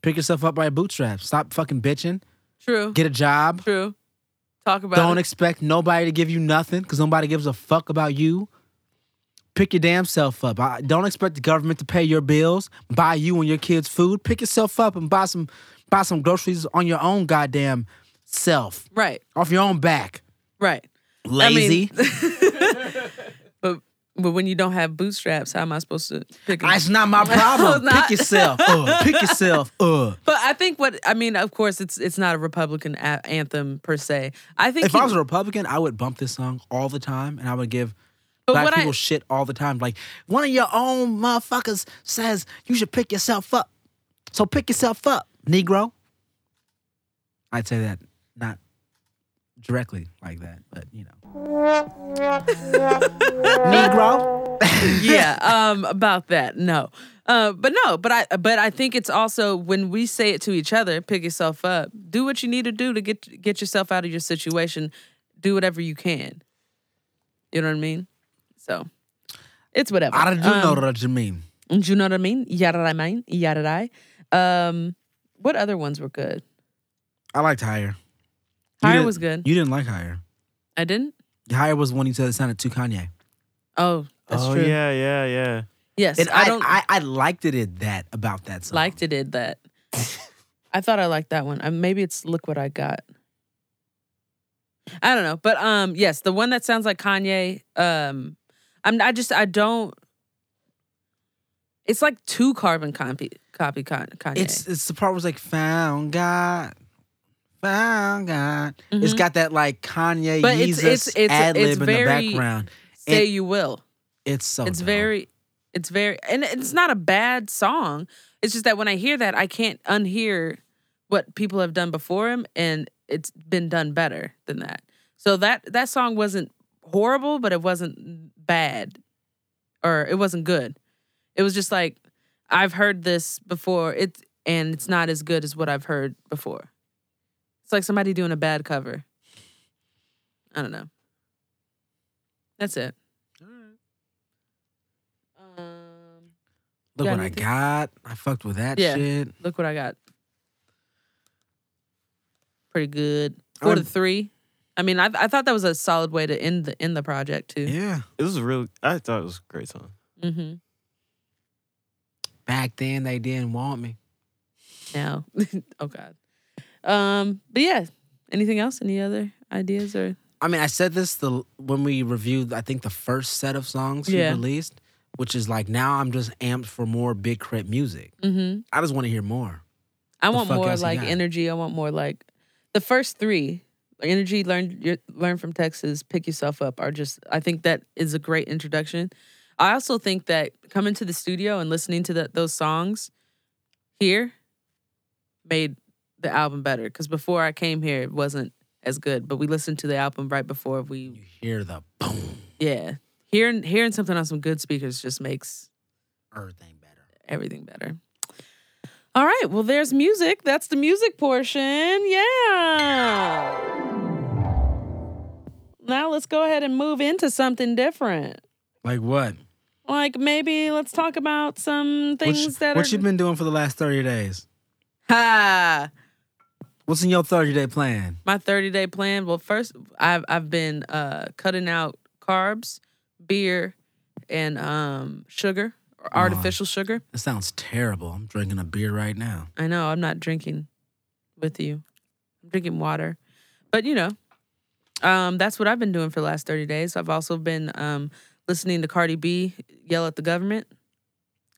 Pick yourself up by your bootstraps. Stop fucking bitching. True. Get a job. True. Talk about Don't it. expect nobody to give you nothing because nobody gives a fuck about you. Pick your damn self up. I, don't expect the government to pay your bills, buy you and your kids food. Pick yourself up and buy some buy some groceries on your own goddamn self, right. off your own back. Right. Lazy. But but when you don't have bootstraps, how am I supposed to pick? 'em? That's not my problem. Not- Pick yourself. Uh, pick yourself. Uh. But I think what I mean, of course, it's it's not a Republican a- anthem per se. I think If he- I was a Republican, I would bump this song all the time, and I would give black what I- people shit all the time. Like one of your own motherfuckers says you should pick yourself up, so pick yourself up, Negro. I'd say that not directly like that, but you know, Negro. yeah, um, about that. No, uh, but no, but I, but I think it's also when we say it to each other, pick yourself up, do what you need to do to get get yourself out of your situation, do whatever you can. You know what I mean? So, it's whatever. I do know Um, what you mean. Do you know what I mean? Yada I mean? Yada I. Um, what other ones were good? I liked higher. You Higher didn't- was good. You didn't like higher. I didn't. Higher was one you said it sounded too Kanye. Oh, that's oh true. yeah, yeah, yeah. Yes, And I I, don't I, I liked it at that about that song. liked it. Did that? I thought I liked that one. Uh, maybe it's look what I got. I don't know, but um, yes, the one that sounds like Kanye. Um, I'm. I just. I don't. It's like two carbon copy. Copy Con- Kanye. It's it's the part was like found God, found God. It's got that like Kanye Mm-hmm. But it's- Yeezus it's- it's- ad lib in the background. Say It- you will. It's so. it's dope. very it's very and it's not a bad song it's just that when i hear that i can't unhear what people have done before him and it's been done better than that so that that song wasn't horrible but it wasn't bad or it wasn't good it was just like i've heard this before it's and it's not as good as what i've heard before it's like somebody doing a bad cover i don't know that's it um Look got what I got. I fucked with that Yeah. shit. Look what I got. Pretty good. Four to I'm- three. I mean, I I thought that was a solid way to end the end the project too. Yeah. It was a really. I thought it was a great song. Mm-hmm. Back then they didn't want me. Now, oh god. Um, but yeah. Anything else? Any other ideas or? I mean, I said this the when we reviewed. I think the first set of songs he released, which is like now I'm just amped for more Big K.R.I.T. music. Mm-hmm. I just want to hear more. I The want more like energy. I want more like the first three. Energy, learn your, learn from Texas, pick yourself up are just. I think that is a great introduction. I also think that coming to the studio and listening to the, those songs here made the album better. Because before I came here, it wasn't as good. But we listened to the album right before You we, hear the boom, yeah, hearing hearing something on some good speakers just makes everything better. everything better. All right, well, there's music. That's the music portion. Yeah. Now let's go ahead and move into something different. Like what? Like maybe let's talk about some What, things you- that what are. you been doing for the last thirty days? ha! What's in your thirty day plan? My 30 day plan. Well, first I've I've been uh, cutting out carbs, beer, and um, sugar or artificial sugar. That sounds terrible. I'm drinking a beer right now. I know I'm not drinking with you. I'm drinking water. But you know, um, that's what I've been doing for the last 30 days. I've also been um, listening to Cardi B yell at the government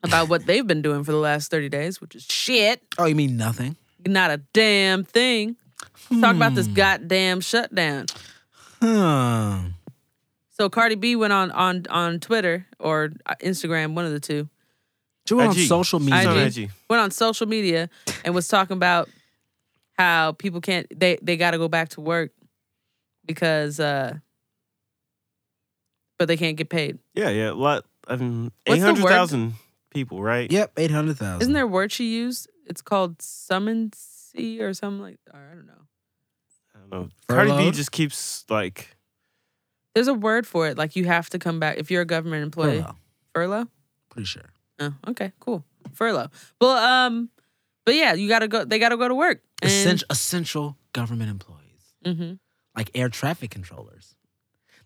about what they've been doing for the last 30 days, which is shit. Oh, you mean nothing? Not a damn thing. Let's talk about this Hmm. goddamn shutdown. Huh. So Cardi B went on on on Twitter or uh, Instagram, one of the two. She went on social media. on IG. IG. went on social media and was talking about how people can't they they got to go back to work because uh but they can't get paid. Yeah, yeah. A lot. Um, What's eight the hundred word? thousand people, right? Yep, eight hundred thousand. Isn't there a word she used? It's called summoncy or something like or I don't know. I don't know. Cardi B just keeps like. There's a word for it. Like you have to come back if you're a government employee. Furlough. Furlough? Pretty sure. Oh, okay, cool. Furlough. Well, um, but yeah, you gotta go. They gotta go to work. And, Essential, essential government employees, Mhm. like air traffic controllers.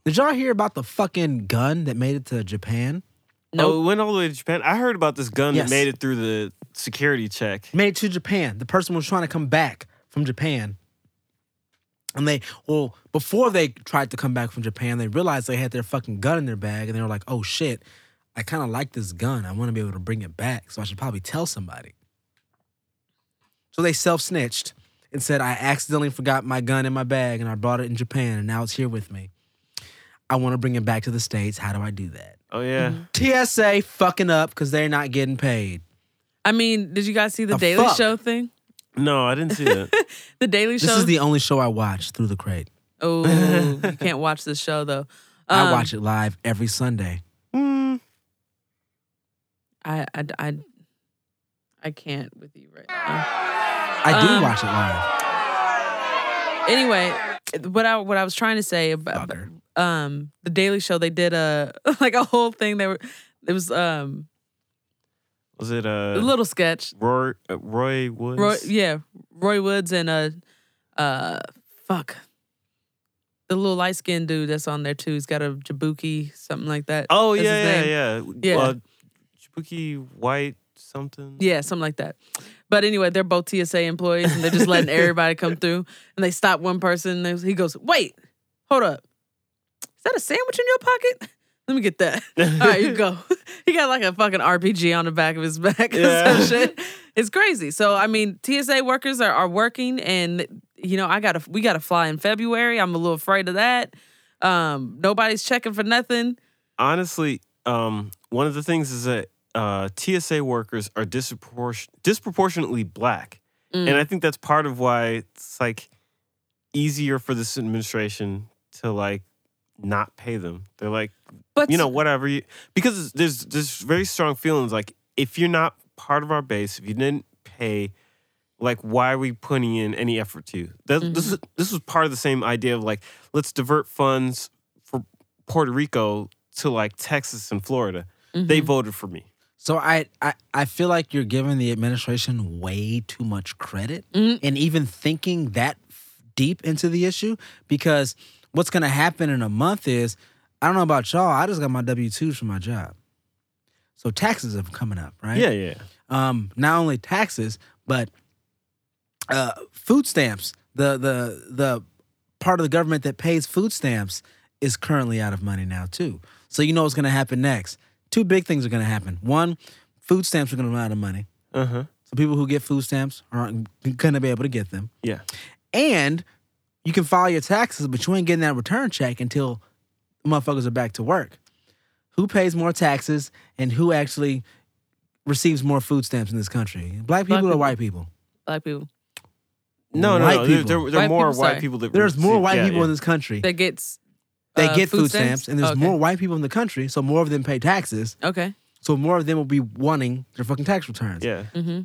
Did y'all hear about the fucking gun that made it to Japan? Nope. Oh, it went all the way to Japan. I heard about this gun Yes. that made it through the security check. Made it to Japan. The person was trying to come back from Japan. And they, well, before they tried to come back from Japan, they realized they had their fucking gun in their bag and they were like, oh shit, I kind of like this gun. I want to be able to bring it back. So I should probably tell somebody. So they self snitched and said, I accidentally forgot my gun in my bag and I brought it in Japan and now it's here with me. I want to bring it back to the States. How do I do that? Oh yeah. Mm-hmm. TSA fucking up because they're not getting paid. I mean, did you guys see the, The Daily fuck? Show thing? No, I didn't see that. The Daily Show. This Show. is the only show I watch through the crate. oh, you can't watch this show though. I Um, watch it live every Sunday. Hmm. I, I, I, I can't with you right now. I do Um, watch it live. Anyway, what I what I was trying to say about Fucker. Um the Daily Show, they did a like a whole thing. They were it was um Was it a uh little sketch. Roy uh, Roy Woods? Roy, yeah, Roy Woods and uh uh fuck the little light skinned dude that's on there too. He's got a Jaboukie, something like that. Oh That's yeah, yeah, yeah, Yeah. Uh, Jaboukie White something. Yeah, something like that. But anyway, they're both TSA employees and they're just letting everybody come through. And they stop one person and he goes, Wait, hold up. Is that a sandwich in your pocket? Let me get that. All right, you go. he got like a fucking RPG on the back of his back. Yeah. shit. It's crazy. So, I mean, TSA workers are, are working and you know, I gotta we gotta fly in February. I'm a little afraid of that. Um, nobody's checking for nothing. honestly, um, one of the things is that uh, TSA workers are dispropor- disproportionately black, Mm. and I think that's part of why it's like easier for this administration to like not pay them. They're like, But you know, whatever you because there's there's very strong feelings like if you're not part of our base, if you didn't pay. Like, why are we putting in any effort to you? That, This is this was part of the same idea of like, let's divert funds for Puerto Rico to like Texas and Florida. They Mhm. voted for me. So I, I I feel like you're giving the administration way too much credit, Mhm. and even thinking that f- deep into the issue. Because what's going to happen in a month is, I don't know about y'all. I just got my W twos from my job, so taxes are coming up, right? Yeah, yeah. Um, not only taxes, but uh, food stamps. The the the part of the government that pays food stamps is currently out of money now too. So you know what's going to happen next. Two big things are going to happen. One, food stamps are going to run out of money. Uh huh. So people who get food stamps aren't to be able to get them. Yeah. And you can file your taxes, but you ain't getting that return check until motherfuckers are back to work. Who pays more taxes and who actually receives more food stamps in this country? Black people Black or people. white people? black people No, no, White no. There, people. there, there are White more people, white people that There's more white yeah, people yeah. in this country. that gets They uh, get food stamps, and there's Okay. more white people in the country, so more of them pay taxes. Okay. So more of them will be wanting their fucking tax returns. Yeah. Mm-hmm.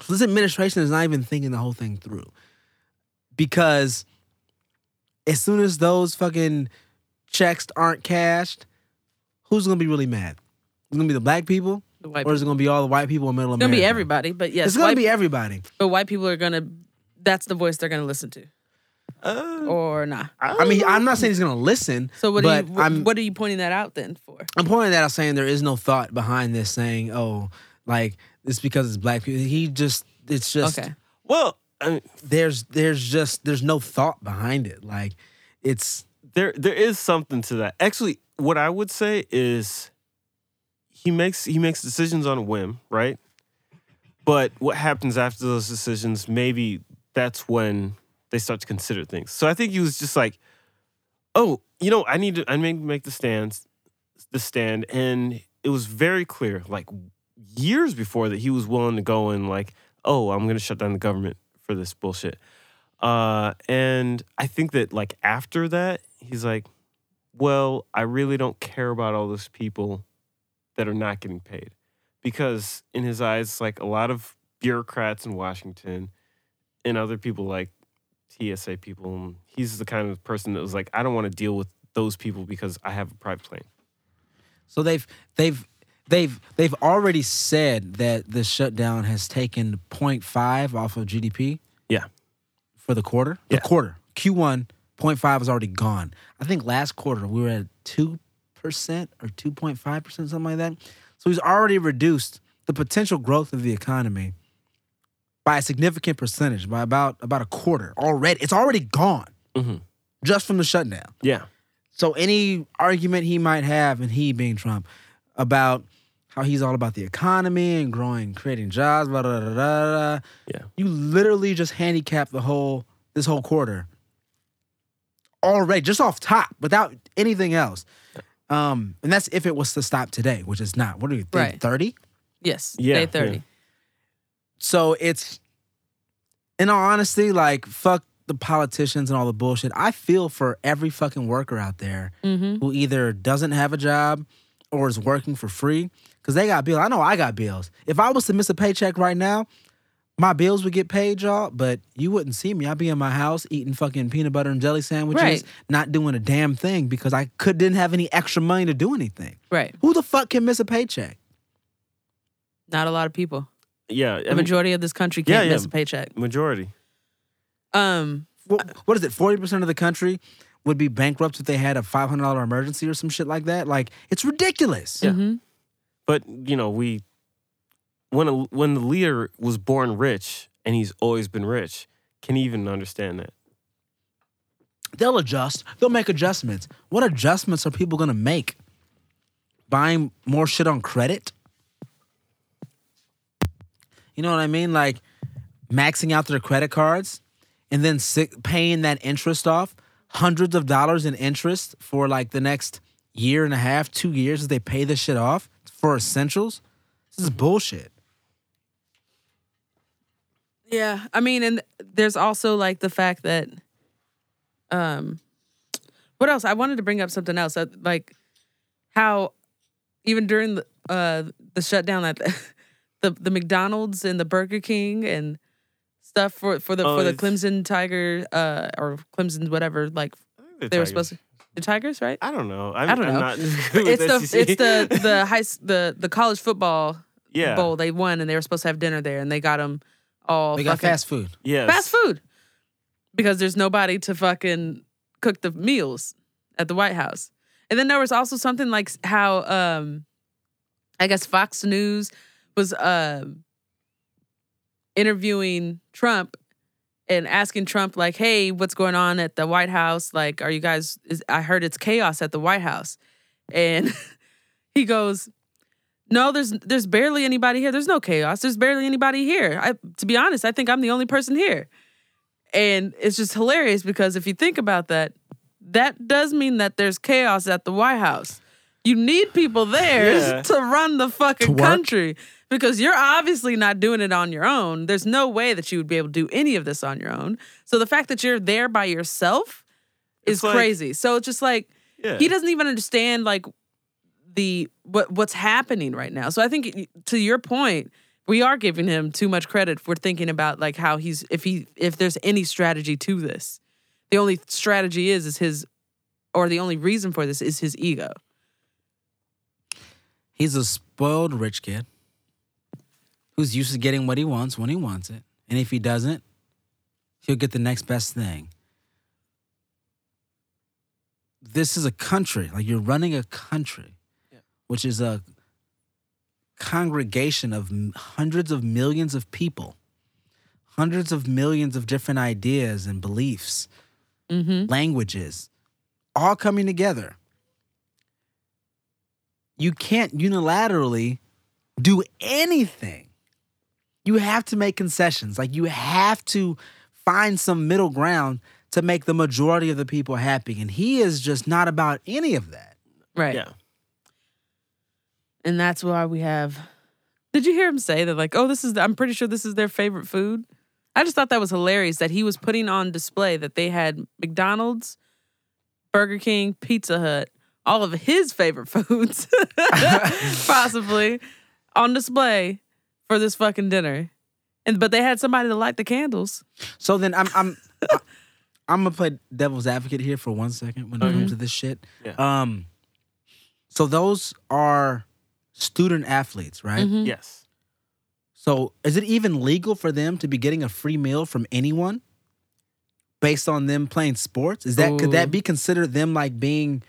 So this administration is not even thinking the whole thing through. Because as soon as those fucking checks aren't cashed, who's gonna be really mad? It's gonna be the black people, The white or is it gonna be all the white people in middle It's America? gonna be everybody, but yes, It's gonna white, be everybody. but white people are gonna. That's the voice they're gonna listen to, Uh, or not. I mean, I'm not saying he's gonna listen. So what but are you? What, what are you pointing that out then for? I'm pointing that out saying there is no thought behind this saying, oh, like it's because it's black people. He just it's just Okay. well, Mean, there's there's just there's no thought behind it. Like it's there there is something to that. Actually, what I would say is he makes he makes decisions on a whim, right? But what happens after those decisions, maybe that's when they start to consider things. So I think he was just like, "Oh, you know, I need to I need to make the stands, the stand," and it was very clear, like years before that he was willing to go and like, "Oh, I'm to shut down the government for this bullshit." Uh, and I think that like after that, he's like, well, I really don't care about all those people that are not getting paid. Because in his eyes, like a lot of bureaucrats in Washington and other people like TSA people, he's the kind of person that was like, I don't want to deal with those people because I have a private plane. So they've they've they've they've already said that the shutdown has taken 0.5 off of GDP. Yeah. For the quarter. The quarter. Q1 0.5 is already gone. I think last quarter we were at 2% or 2.5%, something like that. So he's already reduced the potential growth of the economy by a significant percentage, by about about a quarter already. It's already gone Mhm. just from the shutdown. Yeah. So any argument he might have, and he being Trump, about how he's all about the economy and growing, creating jobs, blah, blah, blah, blah, blah, Yeah. you literally just handicap the whole this whole quarter already, just off top, without anything else. Um, and that's if it was to stop today, which is not. What do you think? Right. Thirty. Yes. Yeah, Day yeah. thirty. So it's, in all honesty, like fuck the politicians and all the bullshit. I feel for every fucking worker out there Mm-hmm. who either doesn't have a job or is working for free because they got bills. I know I got bills. If I was to miss a paycheck right now, my bills would get paid, y'all, but you wouldn't see me. I'd be in my house eating fucking peanut butter and jelly sandwiches, Right. not doing a damn thing because I could didn't have any extra money to do anything. Right. Who the fuck can miss a paycheck? Not a lot of people. Yeah. I The mean, majority of this country can't yeah. miss a paycheck. majority. Um. What, what is it? Forty percent of the country would be bankrupt if they had a five hundred dollar emergency or some shit like that. Like it's ridiculous. Yeah. mhm. But you know, we when a, when the leader was born rich and he's always been rich, can he even understand that? They'll adjust. They'll make adjustments. What adjustments are people gonna make? Buying more shit on credit? You know what I mean? Like maxing out their credit cards. and then si- paying that interest off, hundreds of dollars in interest for like the next year and a half, two years as they pay this shit off for essentials. This is bullshit. Yeah, I mean, and there's also like the fact that, um, what else? I wanted to bring up something else, uh, like how even during the uh the shutdown that the the McDonald's and the Burger King and stuff for for the Oh, for the Clemson Tiger uh or Clemson whatever like The they were supposed to the Tigers right. I don't know. I'm, I don't I'm know. not It's the SEC. it's the the high the the college football yeah. bowl they won and they were supposed to have dinner there and they got them all They got fast food. Yes. fast food because there's nobody to fucking cook the meals at the White House. And then there was also something like how um I guess Fox News was uh, interviewing Trump and asking Trump like, "Hey, what's going on at the White House? Like, are you guys is, I heard it's chaos at the White House." And he goes, "No, there's there's barely anybody here. There's no chaos. There's barely anybody here. I to be honest, I think I'm the only person here." And it's just hilarious because if you think about that, that does mean that there's chaos at the White House. You need people there Yeah. to run the fucking country because you're obviously not doing it on your own. There's no way that you would be able to do any of this on your own. So the fact that you're there by yourself is like- crazy. So it's just like Yeah. he doesn't even understand like the what what's happening right now. So I think to your point, we are giving him too much credit for thinking about like how he's if he if there's any strategy to this. The only strategy is is his or the only reason for this is his ego. He's a spoiled rich kid who's used to getting what he wants when he wants it. And if he doesn't, he'll get the next best thing. This is a country, like you're running a country, which is a congregation of hundreds of millions of people, hundreds of millions of different ideas and beliefs, mm-hmm. languages, all coming together you can't unilaterally do anything. You have to make concessions. Like you have to find some middle ground to make the majority of the people happy. And he is just not about any of that. Right. Yeah. And that's why we have Did you hear him say that like, "Oh, this is I'm pretty sure this is their favorite food?" I just thought that was hilarious that he was putting on display that they had McDonald's, Burger King, Pizza Hut, all of his favorite foods possibly on display for this fucking dinner. And but they had somebody to light the candles. So then I'm I'm I- I'm gonna play devil's advocate here for one second when it comes to this shit. Yeah. Um so those are student athletes, right? Mm-hmm. Yes. So is it even legal for them to be getting a free meal from anyone based on them playing sports? Is that could that be considered them like being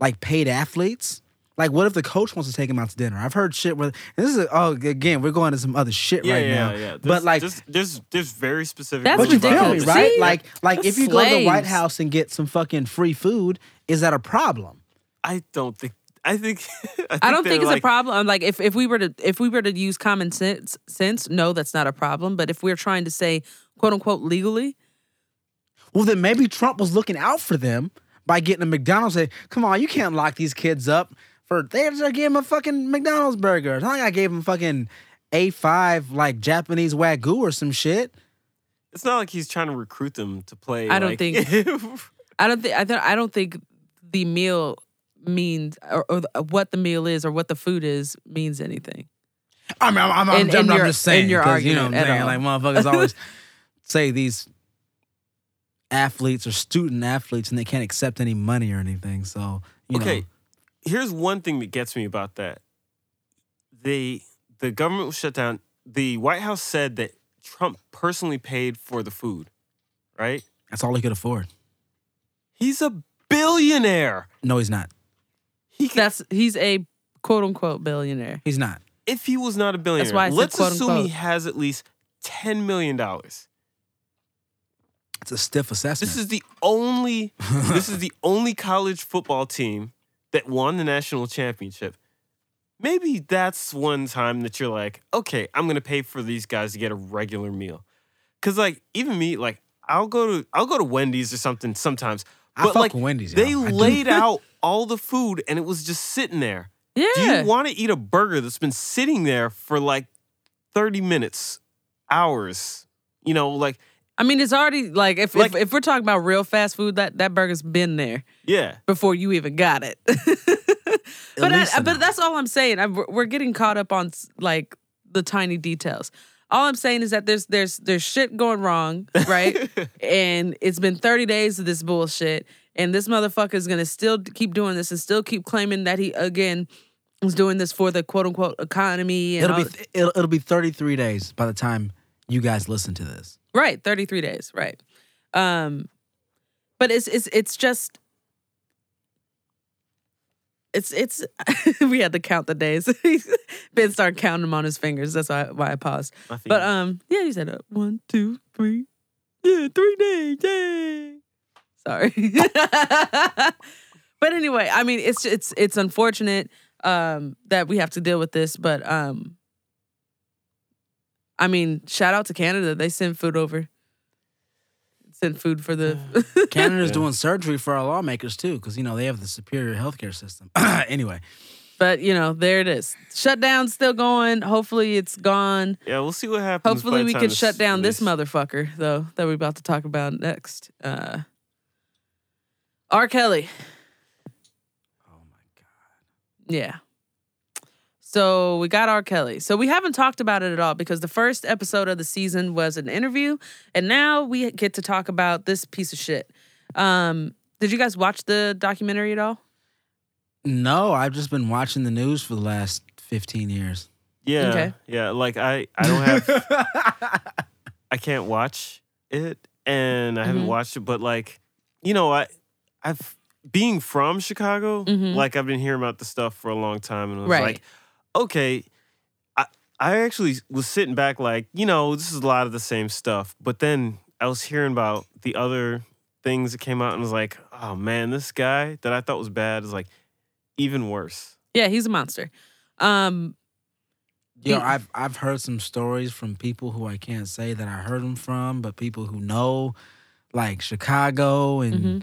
like paid athletes? Like what if the coach wants to take them out to dinner? I've heard shit where and this is oh again we're going to some other shit Yeah, right yeah, now. yeah. but There's- like there's, there's there's very specific. That's but you feel me, right? See? Like like if That's you go to the White. House and get some fucking free food, is that a problem? I don't think. I think. I, I don't think it's like, a problem. Like if, if we were to if we were to use common sense sense, no, that's not a problem. But if we're trying to say quote unquote legally, Well, then maybe Trump was looking out for them by getting a McDonald's. Say, come on, you can't lock these kids up for they're just gave them a fucking McDonald's burger. It's not like I gave them fucking A five like Japanese wagyu or some shit. It's not like he's trying to recruit them to play. I don't like- think- I don't think I don't I don't think the meal means or, or what the meal is or what the food is means anything. I mean, I'm, I'm, I'm, In- I'm your- just saying in your 'cause, you know what I'm argument saying. at Like motherfuckers always say these athletes or student athletes and they can't accept any money or anything. So you okay, know, here's one thing that gets me about that. The the government was shut down. The White House said that Trump personally paid for the food, right? that's all he could afford. He's a billionaire. No, he's not. He can, That's he's a quote unquote billionaire. He's not. if he was not a billionaire, why I said let's quote, assume unquote. he has at least ten million dollars. It's a stiff assessment. This is the only this is the only college football team that won the national championship. Maybe that's one time that you're like, okay, I'm gonna pay for these guys to get a regular meal. Cause like even me, like I'll go to I'll go to Wendy's or something sometimes. I But fuck like Wendy's, they yo. Laid out all the food and it was just sitting there. Yeah. Do you want to eat a burger that's been sitting there for like 30 minutes, hours? You know, like I mean, it's already like if, Like- if if we're talking about real fast food, that that burger's been there yeah. before you even got it. but I, but that's all I'm saying. I'm, we're getting caught up on like the tiny details. All I'm saying is that there's there's there's shit going wrong, right? and it's been 30 days of this bullshit, and this motherfucker is gonna still keep doing this and still keep claiming that he again is doing this for the quote unquote economy. And It'll all- be th- it'll, it'll be 33 days by the time you guys listen to this. Right, 33 days, right. Um but it's it's it's just it's it's we had to count the days. ben started counting them on his fingers. That's why why I paused. But um yeah, you said uh, one, two, three. Yeah, three days. Yay. Sorry. but anyway, I mean it's it's it's unfortunate um that we have to deal with this, but um I mean, shout out to Canada. They send food over. Send food for the Canada's Yeah. doing surgery for our lawmakers too, because you know they have the superior healthcare system. anyway, But you know, there it is. Shutdown's still going. Hopefully it's gone. yeah, we'll see what happens. by Hopefully the we time can this shut down this release. motherfucker, though, that we're about to talk about next. Uh R. Kelly. oh my god, Yeah. So we got R. Kelly. So we haven't talked about it at all because the first episode of the season was an interview, and now we get to talk about this piece of shit. Um, did you guys watch the documentary at all? no, I've just been watching the news for the last 15 years. Yeah. Okay. Yeah. Like I, I don't have I can't watch it and I haven't Mhm. watched it, but like, you know, I I've being from Chicago, Mhm. like I've been hearing about the stuff for a long time and I was Right. like, okay. I I actually was sitting back like, you know, this is a lot of the same stuff. But then I was hearing about the other things that came out and was like, oh man, this guy that I thought was bad is like even worse. Yeah, he's a monster. Um, Yo, He- I've I've heard some stories from people who I can't say that I heard them from, but people who know, like Chicago and Mhm.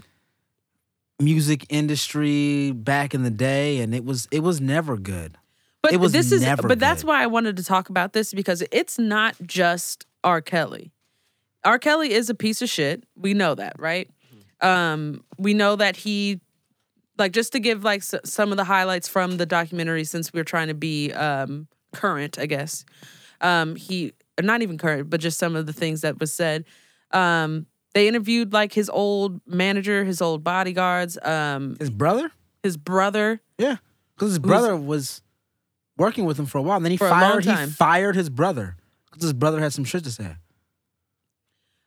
music industry back in the day, and it was it was never good. But It was this is but that's why I wanted to talk about this because it's not just R. Kelly. R. Kelly is a piece of shit. We know that, right? Um, we know that he like just to give like s- some of the highlights from the documentary since we're trying to be um current, I guess. Um, he not even current, but just some of the things that was said. Um, they interviewed like his old manager, his old bodyguards, um, His brother, his brother. yeah, because his brother was working with him for a while. And then he For fired he fired his brother because his brother had some shit to say.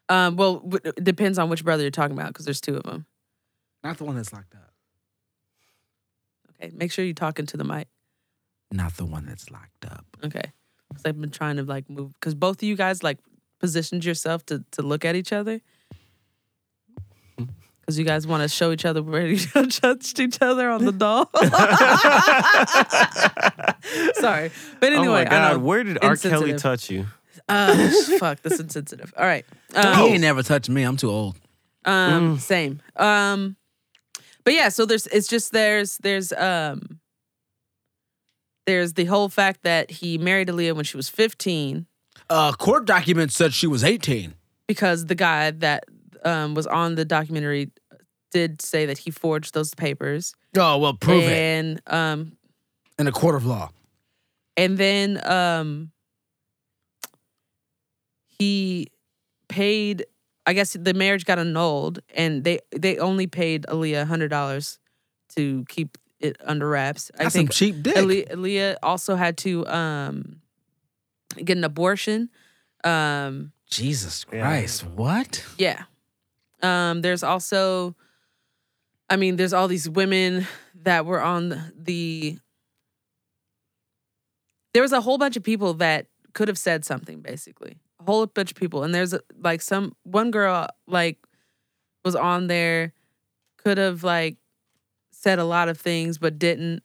Um, well, w- it depends on which brother you're talking about because there's two of them. Not the one that's locked up. Okay, make sure you're talking to the mic. Not the one that's locked up. Okay, because I've been trying to like move because both of you guys like positioned yourself to to look at each other. Because you guys want to show each other where you touched each other on the doll. Sorry, but anyway, oh my god, know. where did R. Kelly Insensitive. touch you? Uh, fuck, that's insensitive. All right. He Um, ain't never touched me. I'm too old. Um, Mm. same. Um, but yeah, so there's it's just there's there's um there's the whole fact that he married Aaliyah when she was 15 Uh, court documents said she was 18. because the guy that um was on the documentary did say that he forged those papers. Oh well, prove it and um in a court of law. and then um he paid I guess the marriage got annulled and they they only paid Aaliyah hundred dollars to keep it under wraps. I think some cheap dick. Aaliyah, Aaliyah also had to um get an abortion. Um Jesus Yeah. Christ, what? yeah. Um there's also I mean there's all these women that were on the there was a whole bunch of people that could have said something basically. A whole bunch of people and there's like some one girl like was on there could have like said a lot of things but didn't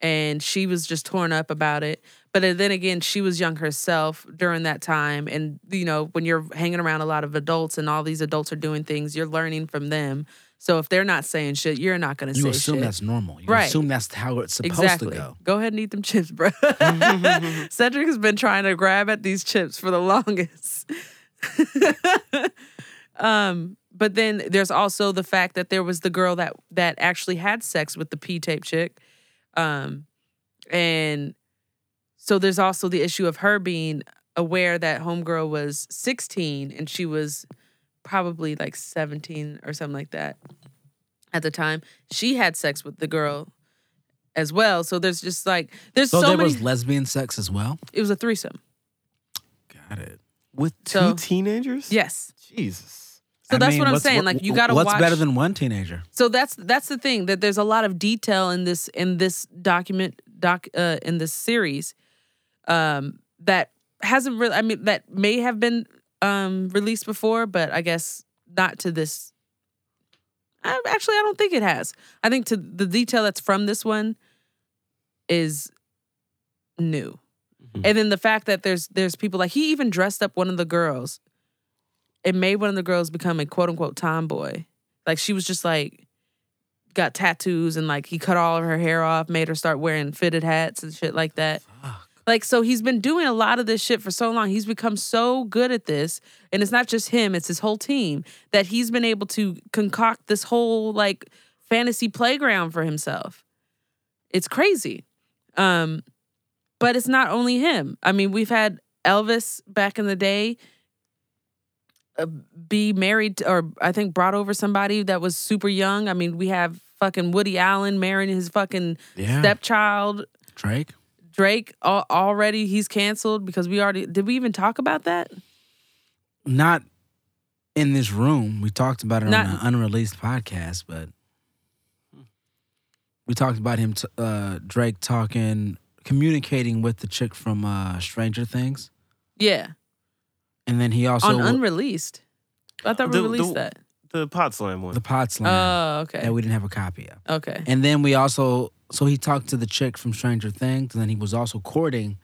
and she was just torn up about it. But then again, she was young herself during that time. And, you know, when you're hanging around a lot of adults and all these adults are doing things, you're learning from them. So if they're not saying shit, you're not going to say shit. You assume that's normal. You Right. assume that's how it's supposed exactly. to go. go. ahead and eat them chips, bro. Cedric has been trying to grab at these chips for the longest. um, but then there's also the fact that there was the girl that that actually had sex with the P tape chick. Um, and so there's also the issue of her being aware that homegirl was 16 and she was probably like 17 or something like that at the time. She had sex with the girl as well. So there's just like there's So, so, there many. was lesbian sex as well. it was a threesome. Got it. With two So- teenagers? Yes. Jesus. So I that's mean, what I'm saying. Like you got to watch. What's better than one teenager? so that's that's the thing that there's a lot of detail in this in this document doc uh, in this series um that hasn't really I mean that may have been um released before but I guess not to this I, actually I don't think it has. I think to the detail that's from this one is new. Mhm. And then the fact that there's there's people like he even dressed up one of the girls. It made one of the girls become a quote unquote tomboy. Like she was just like got tattoos and like he cut all of her hair off, made her start wearing fitted hats and shit like that. Like so he's been doing a lot of this shit for so long. He's become so good at this and it's not just him, it's his whole team that he's been able to concoct this whole like fantasy playground for himself. It's crazy. Um but it's not only him. I mean, we've had Elvis back in the day uh, be married to- or I think brought over somebody that was super young. I mean, we have fucking Woody Allen marrying his fucking Yeah. stepchild. Drake. Drake already he's canceled because we already did we even talk about that? Not in this room. We talked about it Not- on an unreleased podcast, but we talked about him, t- uh, Drake talking, communicating with the chick from uh, Stranger Things, Yeah, and then he also on unreleased. I thought we The- released the- that. The pot slam one. the pod slam Oh, okay. that we didn't have a copy of, Okay. and then we also so he talked to the chick from Stranger Things, and then he was also courting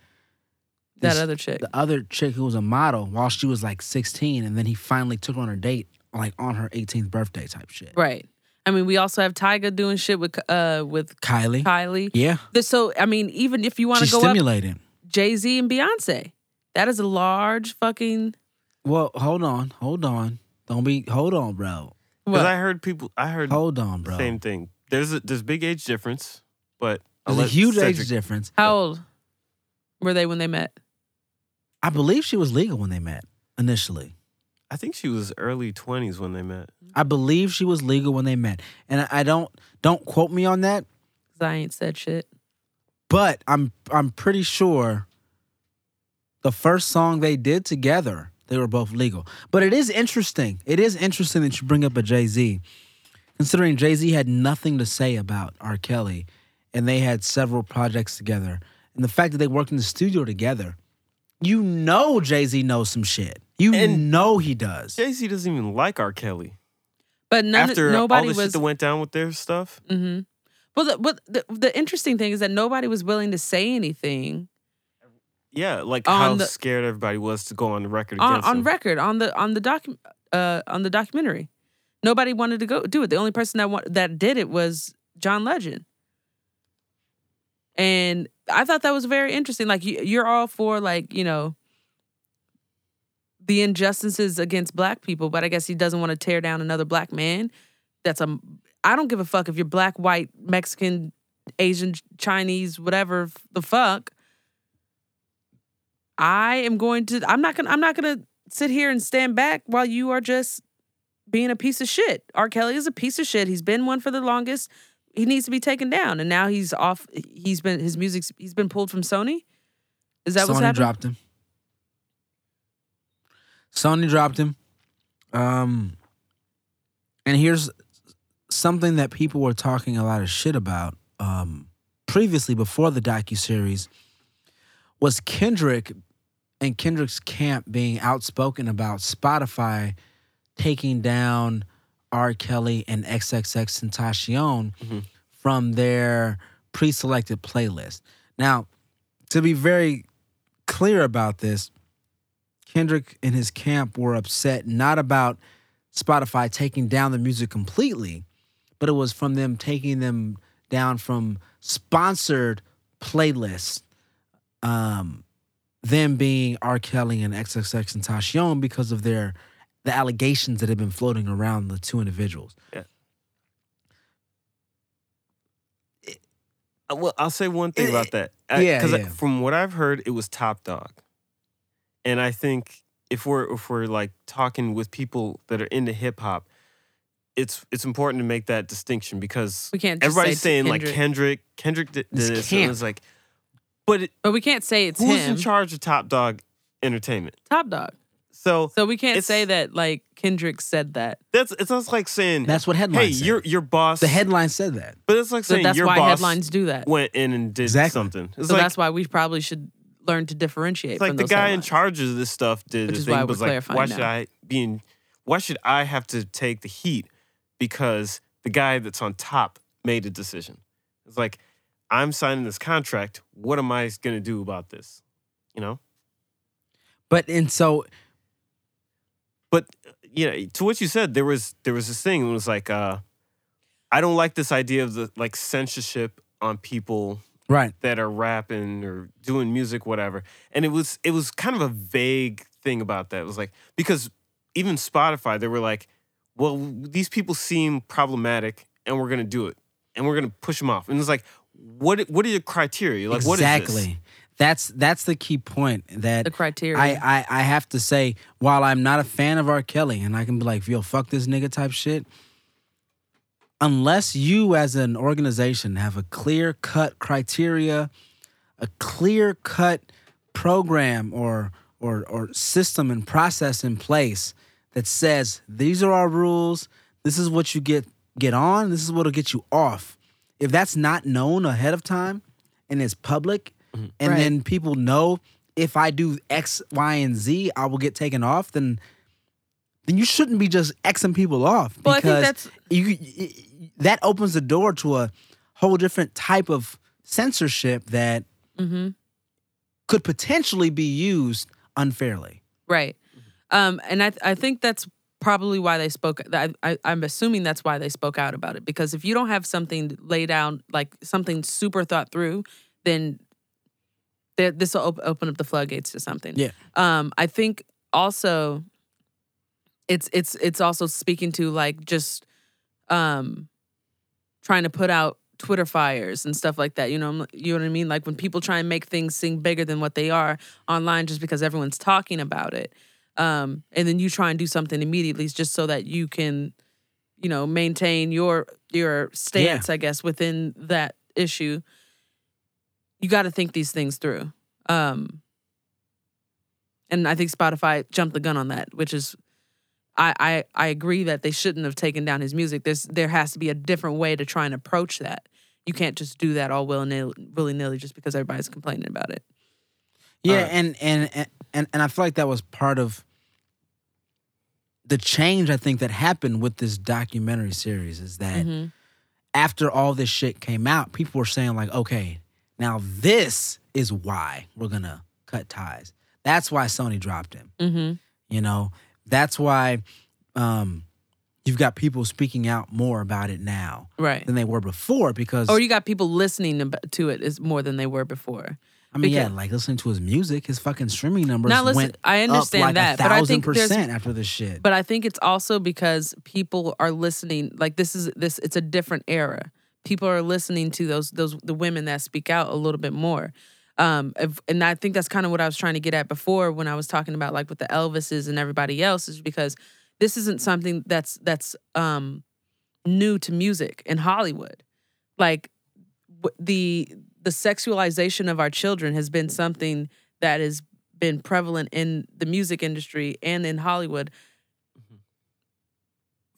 That other chick. the other chick who was a model while she was like 16 and then he finally took her on a date like on her 18th birthday type shit Right. I mean, we also have Tyga doing shit with uh with kylie Kylie. yeah So I mean, even if you want to she's go up stimulating Jay Z and Beyonce, that is a large fucking. well hold on hold on don't be hold on bro Because I heard people, I heard hold on bro same thing. There's a there's big age difference, but there's a huge Cedric- age difference How old were they when they met? i believe she was legal when they met initially I think she was early 20s when they met. i believe she was legal when they met and i, I don't don't quote me on that 'Cause I ain't said shit. but i'm i'm pretty sure the first song they did together they were both legal but it is interesting it is interesting that you bring up a jay-z considering jay-z had nothing to say about r kelly and they had several projects together and the fact that they worked in the studio together you know jay-z knows some shit you And- know he does Jay Z doesn't even like R. Kelly. But none, After all nobody the shit that went down with their stuff, hmm Well, the, but the, the interesting thing is that nobody was willing to say anything yeah, like On how the- scared everybody was to go on the record on, on him. record on the on the docu- uh on the documentary. Nobody wanted to go do it. The only person that wa- that did it was John Legend. And I thought that was very interesting. Like you, you're all for like you know the injustices against black people, but I guess he doesn't want to tear down another black man. That's a I don't give a fuck if you're black, white, Mexican, Asian, Chinese, whatever the fuck. I am going to I'm not gonna I'm not gonna sit here and stand back while you are just being a piece of shit. R. Kelly is a piece of shit. He's been one for the longest. He needs to be taken down. And now he's off he's been his music's he's been pulled from Sony. Is that Sony what's happening? dropped him. Sony dropped him. Um, and here's something that people were talking a lot of shit about um, previously before the docu series was Kendrick and Kendrick's camp being outspoken about Spotify taking down R. Kelly and XXXTentacion Mhm. from their pre-selected playlist. Now, to be very clear about this, Kendrick and his camp were upset not about Spotify taking down the music completely, but it was from them taking them down from sponsored playlists. Um, them being R. Kelly and XXXTentacion because of their the allegations that have been floating around the two individuals. Uh, Well, I'll say one thing Eh, about that. yeah, because yeah. from what I've heard, it was Top Dawg, and I think if we're if we're like talking with people that are into hip hop, it's it's important to make that distinction because We can't. Just everybody's say saying like Kendrick. Kendrick Kendrick did This this, and it's like, but it, but we can't say it's who's him. in charge of Top Dawg Entertainment? Top Dawg. So So we can't It's- say that like Kendrick said that. that's it's almost like saying, That's what hey, headlines said. your your boss. the headline said that. but it's like So saying that's your why boss headlines do that. went in and did Exactly. something. It's so like that's why we probably should learn to differentiate. It's like from the those guy in headlines. charge of this stuff did Which the is thing why was we're like, clarifying why now. should I be in, why should I have to take the heat because the guy that's on top made a decision? It's like I'm signing this contract. What am I going to do about this? You know. But and so But you know, to what you said, there was there was this thing. It was like, uh, I don't like this idea of the like censorship on people right. that are rapping or doing music, whatever. And it was it was kind of a vague thing about that. It was like because even Spotify, they were like, well, these people seem problematic, and we're gonna do it, and we're gonna push them off. And it's like, what what are your criteria? Like, what is exactly. this? That's that's the key point that the criteria. I, I I have to say, while I'm not a fan of R. Kelly, and I can be like, yo, fuck this nigga type shit. Unless you as an organization have a clear cut criteria, a clear cut program or or or system and process in place that says these are our rules, this is what you get get on, this is what'll get you off. If that's not known ahead of time and it's public, and Right. then people know if I do X, Y, and Z, I will get taken off, then then you shouldn't be just Xing people off Well, I think because that's- you, y- y- that opens the door to a whole different type of censorship that mm-hmm. could potentially be used unfairly. Right. Um, and I I think that's probably why they spoke. I, I I'm assuming that's why they spoke out about it because if you don't have something laid out like something super thought through, then this will op- open up the floodgates to something. Yeah. Um, I think also it's it's it's also speaking to like just um trying to put out Twitter fires and stuff like that. You know, you know what I mean? Like when people try and make things seem bigger than what they are online just because everyone's talking about it. Um, and then you try and do something immediately just so that you can, you know, maintain your your stance, I guess, within that issue. You got to think these things through. Um, and I think Spotify jumped the gun on that, which is I, I I agree that they shouldn't have taken down his music. There's there has to be a different way to try and approach that. You can't just do that all willy willy nilly just because everybody's complaining about it. Yeah, Uh, and, and and and and I feel like that was part of the change I think that happened with this documentary series is that Mhm. after all this shit came out, people were saying like, okay, now this is why we're gonna cut ties. That's why Sony dropped him. Mm-hmm. You know, that's why um, you've got people speaking out more about it now Right. than they were before because Or you got people listening to it is more than they were before. I mean, yeah, like listening to his music, his fucking streaming numbers Now, listen, went I understand like that, but I think there's- percent after this shit. But I think it's also because people are listening. Like this is this. It's a different era. People are listening to those those the women that speak out a little bit more. Um, if- and I think that's kind of what I was trying to get at before when I was talking about like with the Elvises and everybody else is because this isn't something that's that's um new to music in Hollywood. Like w- the the sexualization of our children has been something that has been prevalent in the music industry and in Hollywood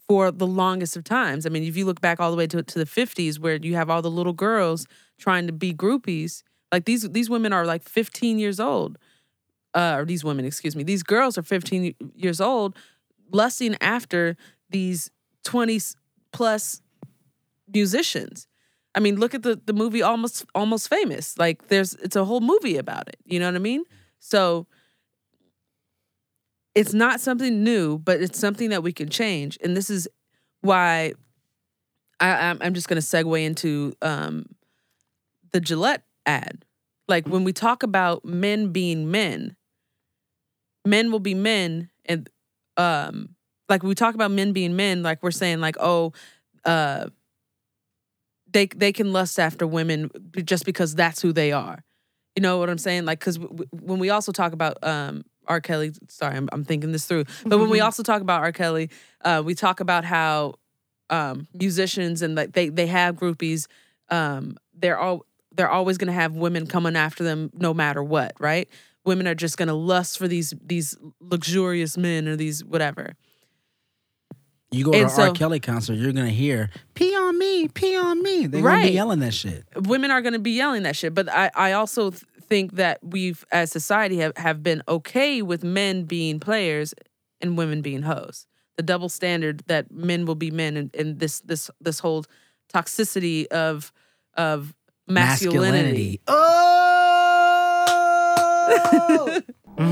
for the longest of times. I mean, if you look back all the way to, to the 50s where you have all the little girls trying to be groupies, like these these women are like 15 years old. Uh, or these women, excuse me. These girls are 15 years old lusting after these 20 plus musicians. I mean, look at the the movie almost almost famous. Like there's it's a whole movie about it. You know what I mean? So it's not something new, but it's something that we can change. And this is why I, I'm just gonna segue into um the Gillette ad. Like when we talk about men being men, men will be men and um like we talk about men being men, like we're saying like, oh, uh they they can lust after women just because that's who they are. You know what I'm saying? Like, because w- when we also talk about um, R. Kelly, sorry, I'm, I'm thinking this through, but when we also talk about R. Kelly, uh, we talk about how um, musicians and like they they have groupies. Um, they're all they're always going to have women coming after them no matter what, right? Women are just going to lust for these these luxurious men or these whatever. You go to And an so- R. Kelly concert, you're gonna hear "Pee on me, pee on me." They're gonna be yelling that shit. women are going to be yelling that shit. But I, I also th- think that we've, as society, have, have been okay with men being players and women being hoes. The double standard that men will be men, and, and this this this whole toxicity of of masculinity. Oh.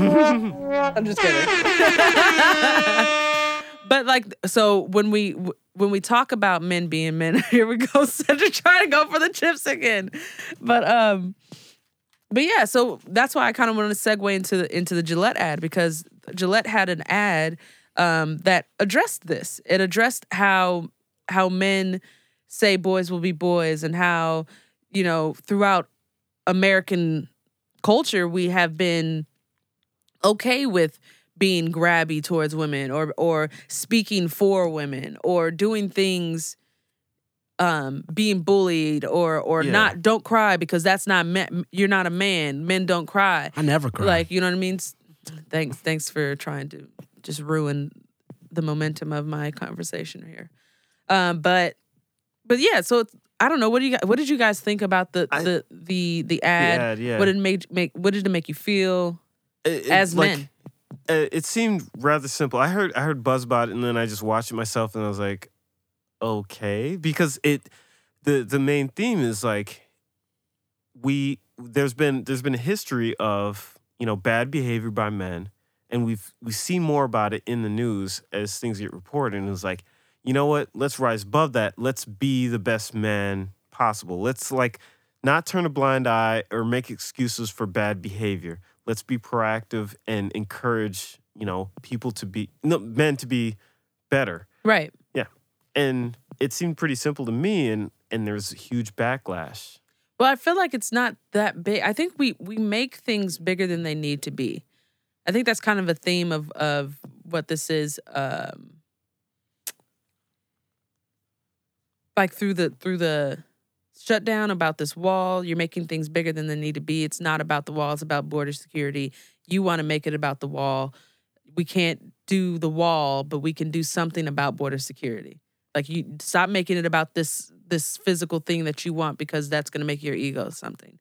I'm just kidding. but like, so when we when we talk about men being men, here we go, Sandra trying to go for the chips again. But um, but yeah, so that's why I kind of wanted to segue into the into the Gillette ad because Gillette had an ad um that addressed this. It addressed how how men say boys will be boys and how you know throughout American culture we have been okay with being grabby towards women or or speaking for women or doing things um being bullied or or Yeah. not don't cry because that's not men you're not a man men don't cry I never cry. like you know what i mean thanks thanks for trying to just ruin the momentum of my conversation here um but but yeah so it's, i don't know what do you guys, what did you guys think about the I- the the the ad, ad, yeah. what did it make make what did it make you feel It- it- as like, men uh, it seemed rather simple. I heard I heard buzz about it, and then I just watched it myself, and I was like, okay, because it the the main theme is like we there's been there's been a history of you know bad behavior by men, and we've we see more about it in the news as things get reported, and it's like you know what, let's rise above that. Let's be the best man possible. Let's like not turn a blind eye or make excuses for bad behavior. Let's be proactive and encourage, you know, people to be no, men to be better. right And it seemed pretty simple to me and and there's a huge backlash. Well, I feel like it's not that big. I think we we make things bigger than they need to be. I think that's kind of a theme of of what this is. Um, like through the through the shutdown about this wall, you're making things bigger than they need to be. It's not about the wall; it's about border security. You want to make it about the wall. We can't do the wall, but we can do something about border security. Like you stop making it about this this physical thing that you want because that's going to make your ego something.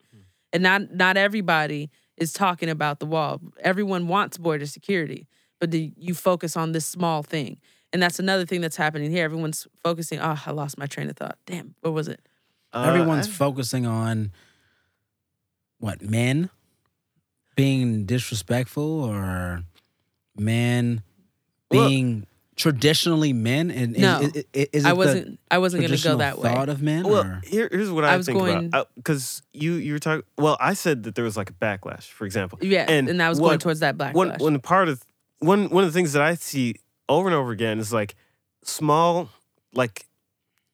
And not not everybody is talking about the wall. Everyone wants border security, but the, you focus on this small thing. And that's another thing that's happening here. Everyone's focusing, oh, I lost my train of thought. Damn, what was it? Uh, Everyone's I- focusing on what men being disrespectful or men Well- being traditionally men. And is- No. is, is, is it I wasn't I wasn't going to go traditional that way. Thought of men. well, or? here, here's what I, I was think going- about uh, because you you were talking. Well, I said that there was like a backlash, for example. Yeah, and, and I was going towards that backlash. one one part of one one of the things that I see over and over again is like small like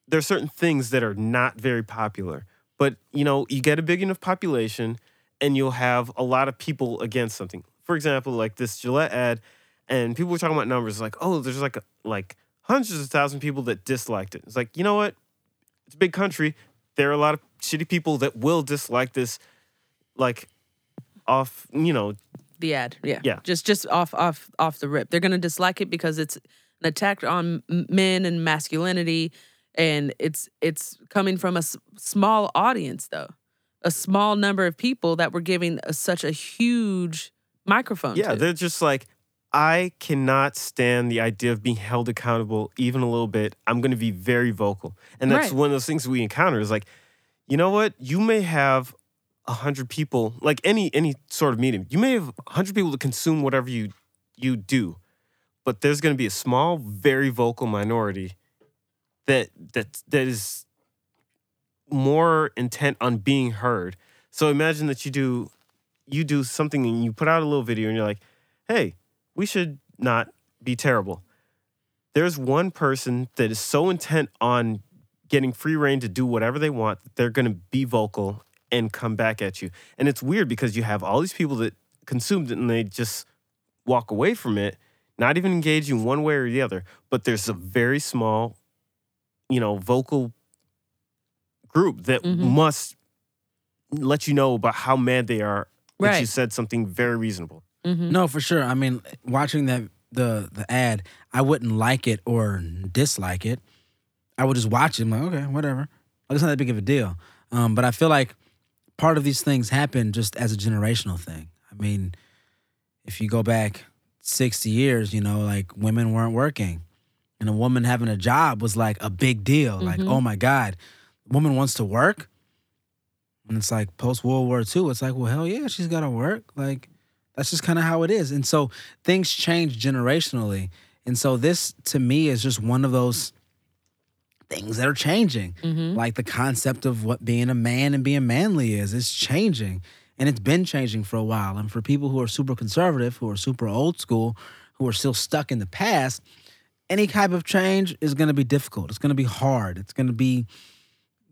there are certain things that are not very popular but you know you get a big enough population and you'll have a lot of people against something for example like this Gillette ad and people were talking about numbers like oh there's like like hundreds of thousand people that disliked it it's like you know what it's a big country there are a lot of shitty people that will dislike this like off you know the ad, yeah, Yeah. just just off off off the rip. They're to dislike it because it's an attack on men and masculinity, and it's it's coming from a s- small audience though, a small number of people that were giving a, such a huge microphone. Yeah, to. they're just like, I cannot stand the idea of being held accountable even a little bit. I'm going to be very vocal. And that's Right. one of those things we encounter is like, you know what? You may have a hundred people, like any any sort of medium. You may have a hundred people to consume whatever you you do, but there's going to be a small, very vocal minority that that that is more intent on being heard. So imagine that you do you do something and you put out a little video and you're like, "Hey, we should not be terrible." There's one person that is so intent on getting free reign to do whatever they want that they're going to be vocal and come back at you. And it's weird because you have all these people that consumed it and they just walk away from it, not even engaging one way or the other. But there's a very small, you know, vocal group that Mhm. must let you know about how mad they are that you said something very reasonable. Mhm. No, for sure. I mean, watching that the the ad, I wouldn't like it or dislike it. I would just watch it. I'm like, okay, whatever. Like it's not that big of a deal. Um, but I feel like part of these things happen just as a generational thing. I mean, if you go back sixty years, you know, like women weren't working, and a woman having a job was like a big deal. Like, Mhm. oh my god, woman wants to work. And it's like post World War II, it's like, well, hell yeah, she's got to work. Like, that's just kind of how it is. And so things change generationally. And so this to me is just one of those things that are changing. Mhm. Like the concept of what being a man and being manly is, it's changing. And it's been changing for a while. And for people who are super conservative, who are super old school, who are still stuck in the past, any type of change is going to be difficult. It's going to be hard. It's going to be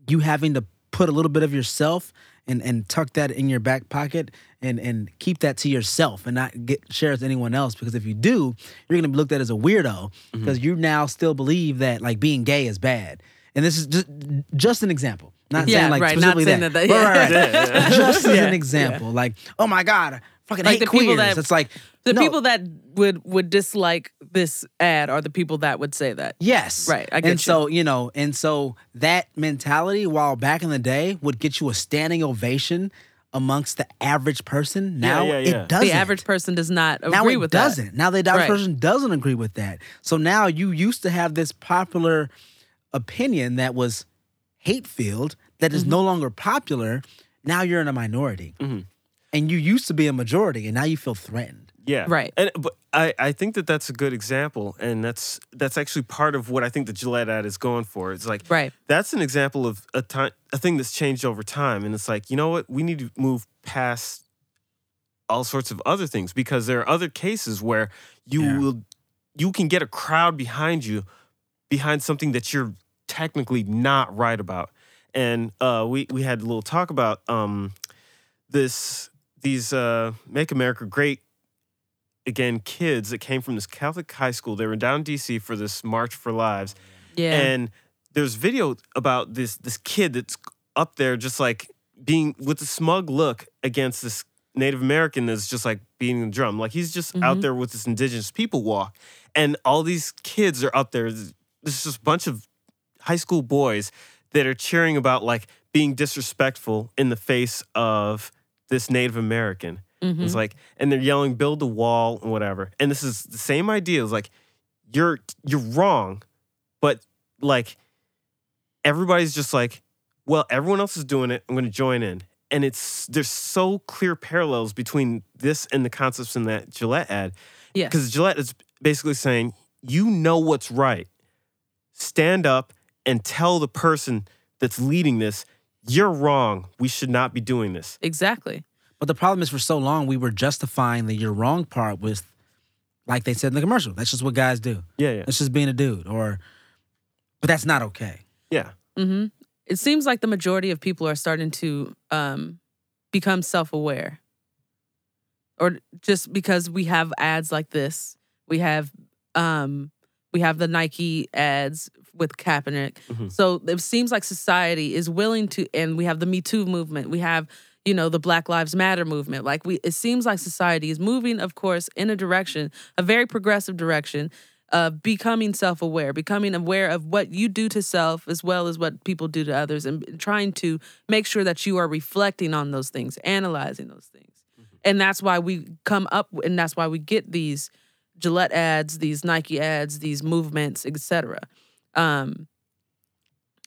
you having to put a little bit of yourself and and tuck that in your back pocket and and keep that to yourself and not get share it to anyone else. Because if you do you're going to be looked at as a weirdo mm-hmm. because you now still believe that like being gay is bad. And this is just just an example. Not Yeah, saying like right, not specifically saying that, that- Right, right, right. Yeah, yeah. just as an example. Like oh my god fucking Like hate the people queers that- it's like The no, people that would would dislike this ad are the people that would say that. Yes. Right, I get and you. so, you know, and so that mentality, while back in the day would get you a standing ovation amongst the average person, now yeah, yeah. it doesn't. The average person does not agree now it with doesn't. Now the average Right. person doesn't agree with that. So now you used to have this popular opinion that was hate filled that is Mm-hmm. no longer popular. Now you're in a minority. Mhm. And you used to be a majority and now you feel threatened. Yeah. Right. And but I, I think that that's a good example, and that's that's actually part of what I think the Gillette ad is going for. It's like. Right. that's an example of a time a thing that's changed over time, and it's like you know what we need to move past all sorts of other things because there are other cases where you Yeah. will you can get a crowd behind you behind something that you're technically not right about. And uh, we we had a little talk about um, this these uh, Make America Great again kids that came from this Catholic high school. They were down in D.C. for this March for Lives, Yeah. and there's video about this this kid that's up there just like being with a smug look against this Native American that's just like beating the drum. Like he's just out Mhm. there with this indigenous people walk. And all these kids are up there. There's just a bunch of high school boys that are cheering about like being disrespectful in the face of this Native American. Mhm. It's like, and they're yelling, build the wall and whatever. And this is the same idea. It's like, you're you're wrong, but like everybody's just like, well, everyone else is doing it. I'm gonna join in. And it's there's so clear parallels between this and the concepts in that Gillette ad. Yeah. Because Gillette is basically saying, you know what's right. Stand up and tell the person that's leading this, you're wrong. We should not be doing this. exactly. But the problem is, for so long, we were justifying the you're wrong part with, like they said in the commercial, that's just what guys do. Yeah, yeah. That's just being a dude. Or, but that's not okay. Yeah. hmm It seems like the majority of people are starting to um, become self aware. Or just because we have ads like this, we have um, we have the Nike ads with Kaepernick. Mhm. So it seems like society is willing to, and we have the Me Too movement. We have you know the Black Lives Matter movement. Like we, it seems like society is moving, of course, in a direction, a very progressive direction of becoming self-aware, becoming aware of what you do to self as well as what people do to others, and trying to make sure that you are reflecting on those things, analyzing those things, and that's why we come up, and that's why we get these Gillette ads, these Nike ads, these movements, etc. Um,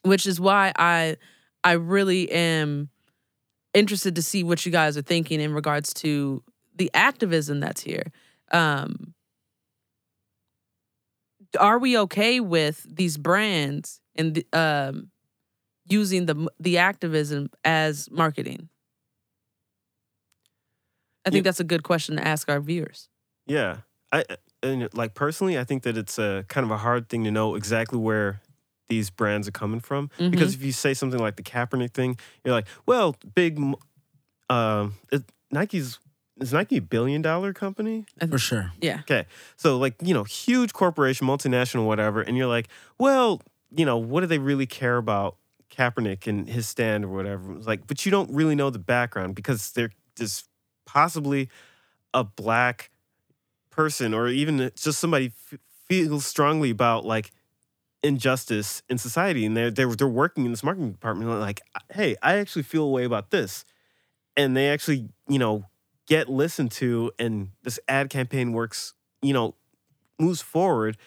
which is why I I really am interested to see what you guys are thinking in regards to the activism that's here. Um, are we okay with these brands and the, um, using the the activism as marketing? I think Yeah. that's a good question to ask our viewers. Yeah, I and like personally, I think that it's a kind of a hard thing to know exactly where these brands are coming from because if you say something like the Kaepernick thing, you're like, well, big, um, it, Nike's is Nike a billion dollar company? For sure. Yeah. Okay, so like you know, huge corporation, multinational, whatever, and you're like, well, you know, what do they really care about Kaepernick and his stand or whatever? It's like, but you don't really know the background because they're just possibly a black person or even just somebody f- feels strongly about like injustice in society and they're, they're they're working in this marketing department like hey i actually feel a way about this. And they actually you know get listened to and this ad campaign works you know moves forward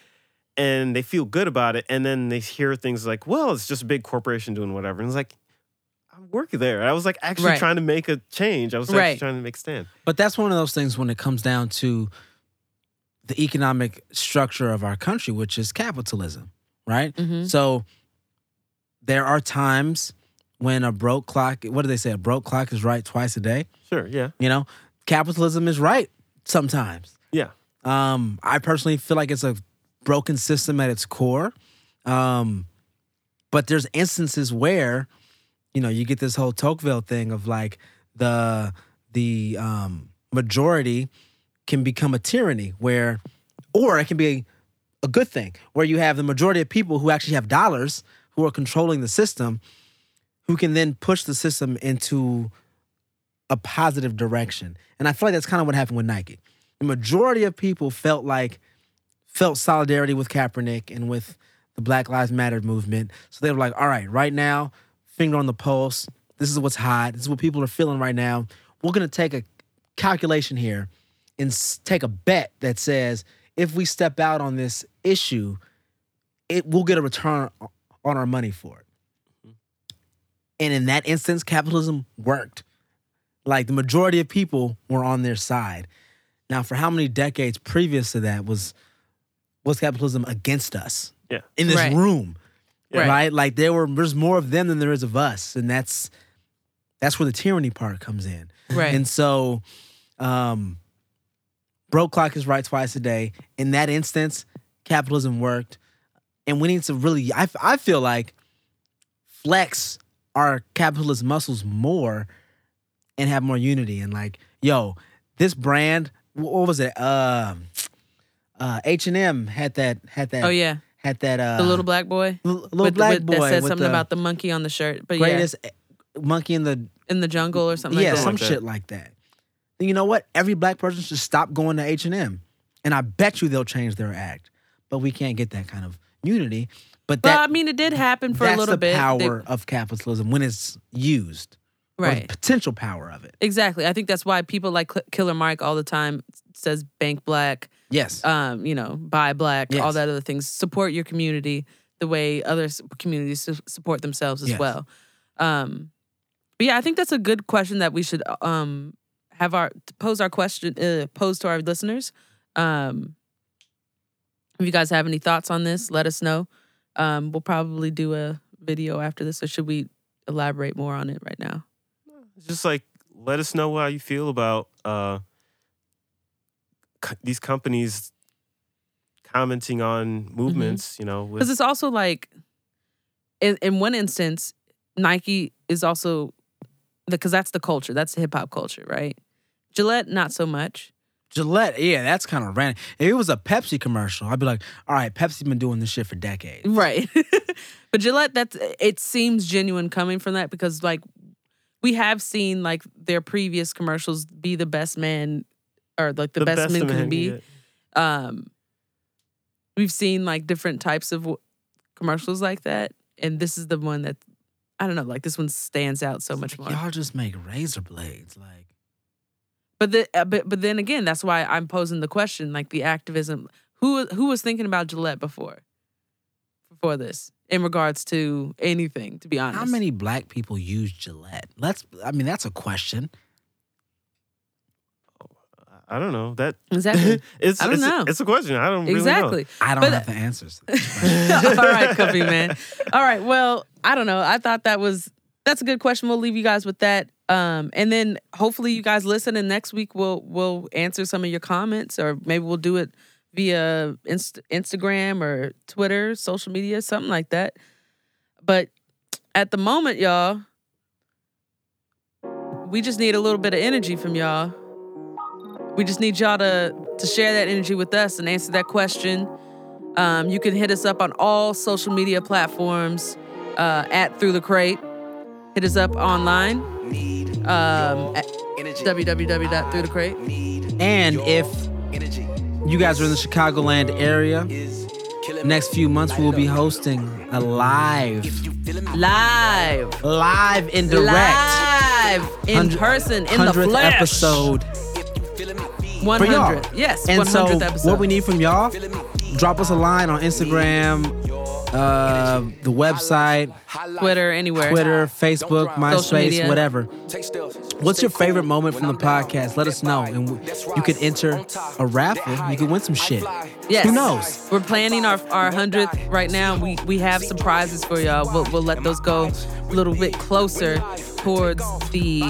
and they feel good about it. And then they hear things like well it's just a big corporation doing whatever. And it's like i'm working there. I was like actually Right. trying to make a change. I was Right. actually trying to make a stand. But that's one of those things when it comes down to the economic structure of our country, which is capitalism, right? Mhm. So there are times when a broke clock, what do they say? A broke clock is right twice a day. sure yeah You know, capitalism is right sometimes. yeah Um, I personally feel like it's a broken system at its core. Um, but there's instances where, you know, you get this whole Tocqueville thing of like the the um, majority can become a tyranny where, or it can be a good thing where you have the majority of people who actually have dollars who are controlling the system, who can then push the system into a positive direction. And I feel like that's kind of what happened with Nike. The majority of people felt like felt solidarity with Kaepernick and with the Black Lives Matter movement. So they were like, all right, right now, finger on the pulse. This is what's hot. This is what people are feeling right now. We're gonna take a calculation here and take a bet that says if we step out on this issue, it will get a return on our money for it. And in that instance, capitalism worked. Like the majority of people were on their side. Now, for how many decades previous to that was was capitalism against us yeah in this Right. room? Right. Right. Like there were there's more of them than there is of us. And that's that's where the tyranny part comes in. Right. And so um broke clock is right twice a day. In that instance, capitalism worked. And we need to really I, I feel like flex our capitalist muscles more and have more unity and like, yo, this brand, what was it? Um uh H&M had that had that oh yeah, had that uh the little black boy. l- little with, black with- boy that said something the about the monkey on the shirt. But yeah greatest monkey in the in the jungle or something yeah, like that. some Like shit like that. Then you know what? Every black person should stop going to H and M, and I bet you they'll change their act. But we can't get that kind of unity. But well, that I mean, it did happen for a that's little the bit. They- power of capitalism when it's used, the right. potential power of it. Exactly. I think that's why people like Killer Mike all the time says bank black, Yes, um, you know, buy black, all that other things. Support your community the way other communities support themselves as Yes. well. Um, but yeah, I think that's a good question that we should um have our pose our question uh, pose to our listeners. Um, if you guys have any thoughts on this, let us know. Um, we'll probably do a video after this, or should we elaborate more on it right now? Just like let us know how you feel about uh, co- these companies commenting on movements. You know, Because with, it's also like, in, in one instance, Nike is also, because that's the culture, that's the hip hop culture, right? Gillette, not so much. Gillette. Yeah, that's kind of random. If it was a Pepsi commercial, I'd be like, all right, Pepsi's been doing this shit for decades. Right. but Gillette, that's, it seems genuine coming from that because, like, we have seen, like, their previous commercials be the best man or, like, the, best, men a can be. um we've seen like different types of w- commercials like that and this is the one that i don't know like this one stands out so much more Y'all just make razor blades, like. But the uh, but, but then again that's why i'm posing the question like the activism who who was thinking about gillette before for this in regards to anything. To be honest, How many black people use Gillette? Let's. I mean, that's a question. I don't know that. exactly? it's I don't it's, know. it's a question. I don't really exactly. I don't But- have the answers. To this question. All right, Cuffy man. All right. Well, I don't know. I thought that was that's a good question. We'll leave you guys with that. Um, and then hopefully you guys listen, and next week we'll we'll answer some of your comments, or maybe we'll do it via Inst- Instagram or Twitter, social media, something like that. But at the moment, y'all, we just need a little bit of energy from y'all. We just need y'all to to share that energy with us and answer that question. Um, you can hit us up on all social media platforms uh, at Through the Crate. Hit us up online um, at www.throughthecrate. and if you guys are in the Chicagoland area, next few months we will be hosting a live, Live, live in direct. Live in person in the 100th flesh. episode. One for y'all. hundred, yes, And one so, episode. what we need from y'all, drop us a line on Instagram, uh, the website, Twitter, anywhere. Twitter, Facebook, MySpace, whatever. What's your favorite moment from the podcast? Let us know, and you can enter a raffle. You can win some shit. Yes. Who knows? We're planning our our hundredth right now. We we have some prizes for y'all. We'll, we'll let those go a little bit closer towards the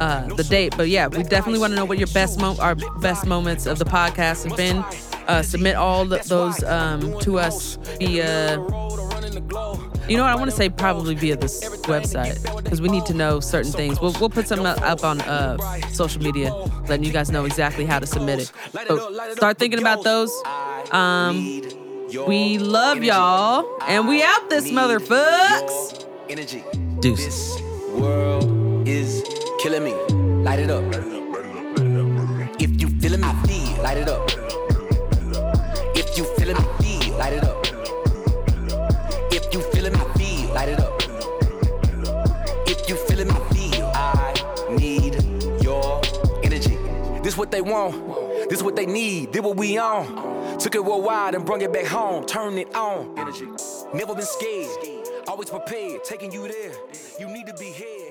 uh, the date. But yeah, we definitely want to know what your best mo- our best moments of the podcast have been. Uh, submit all th- those um, to us via. You know what? I want to say probably via this website because we need to know certain things. We'll, we'll put something up on uh, social media, letting you guys know exactly how to submit it. But start thinking about those. Um, we love y'all, and we out this motherfucks. Energy. Deuces. World is killing me. Light it up. If you feeling me. Light it up. This what they want. This what they need. This what we on. Took it worldwide and brung it back home. Turn it on. Energy. Never been scared. Always prepared. Taking you there. You need to be here.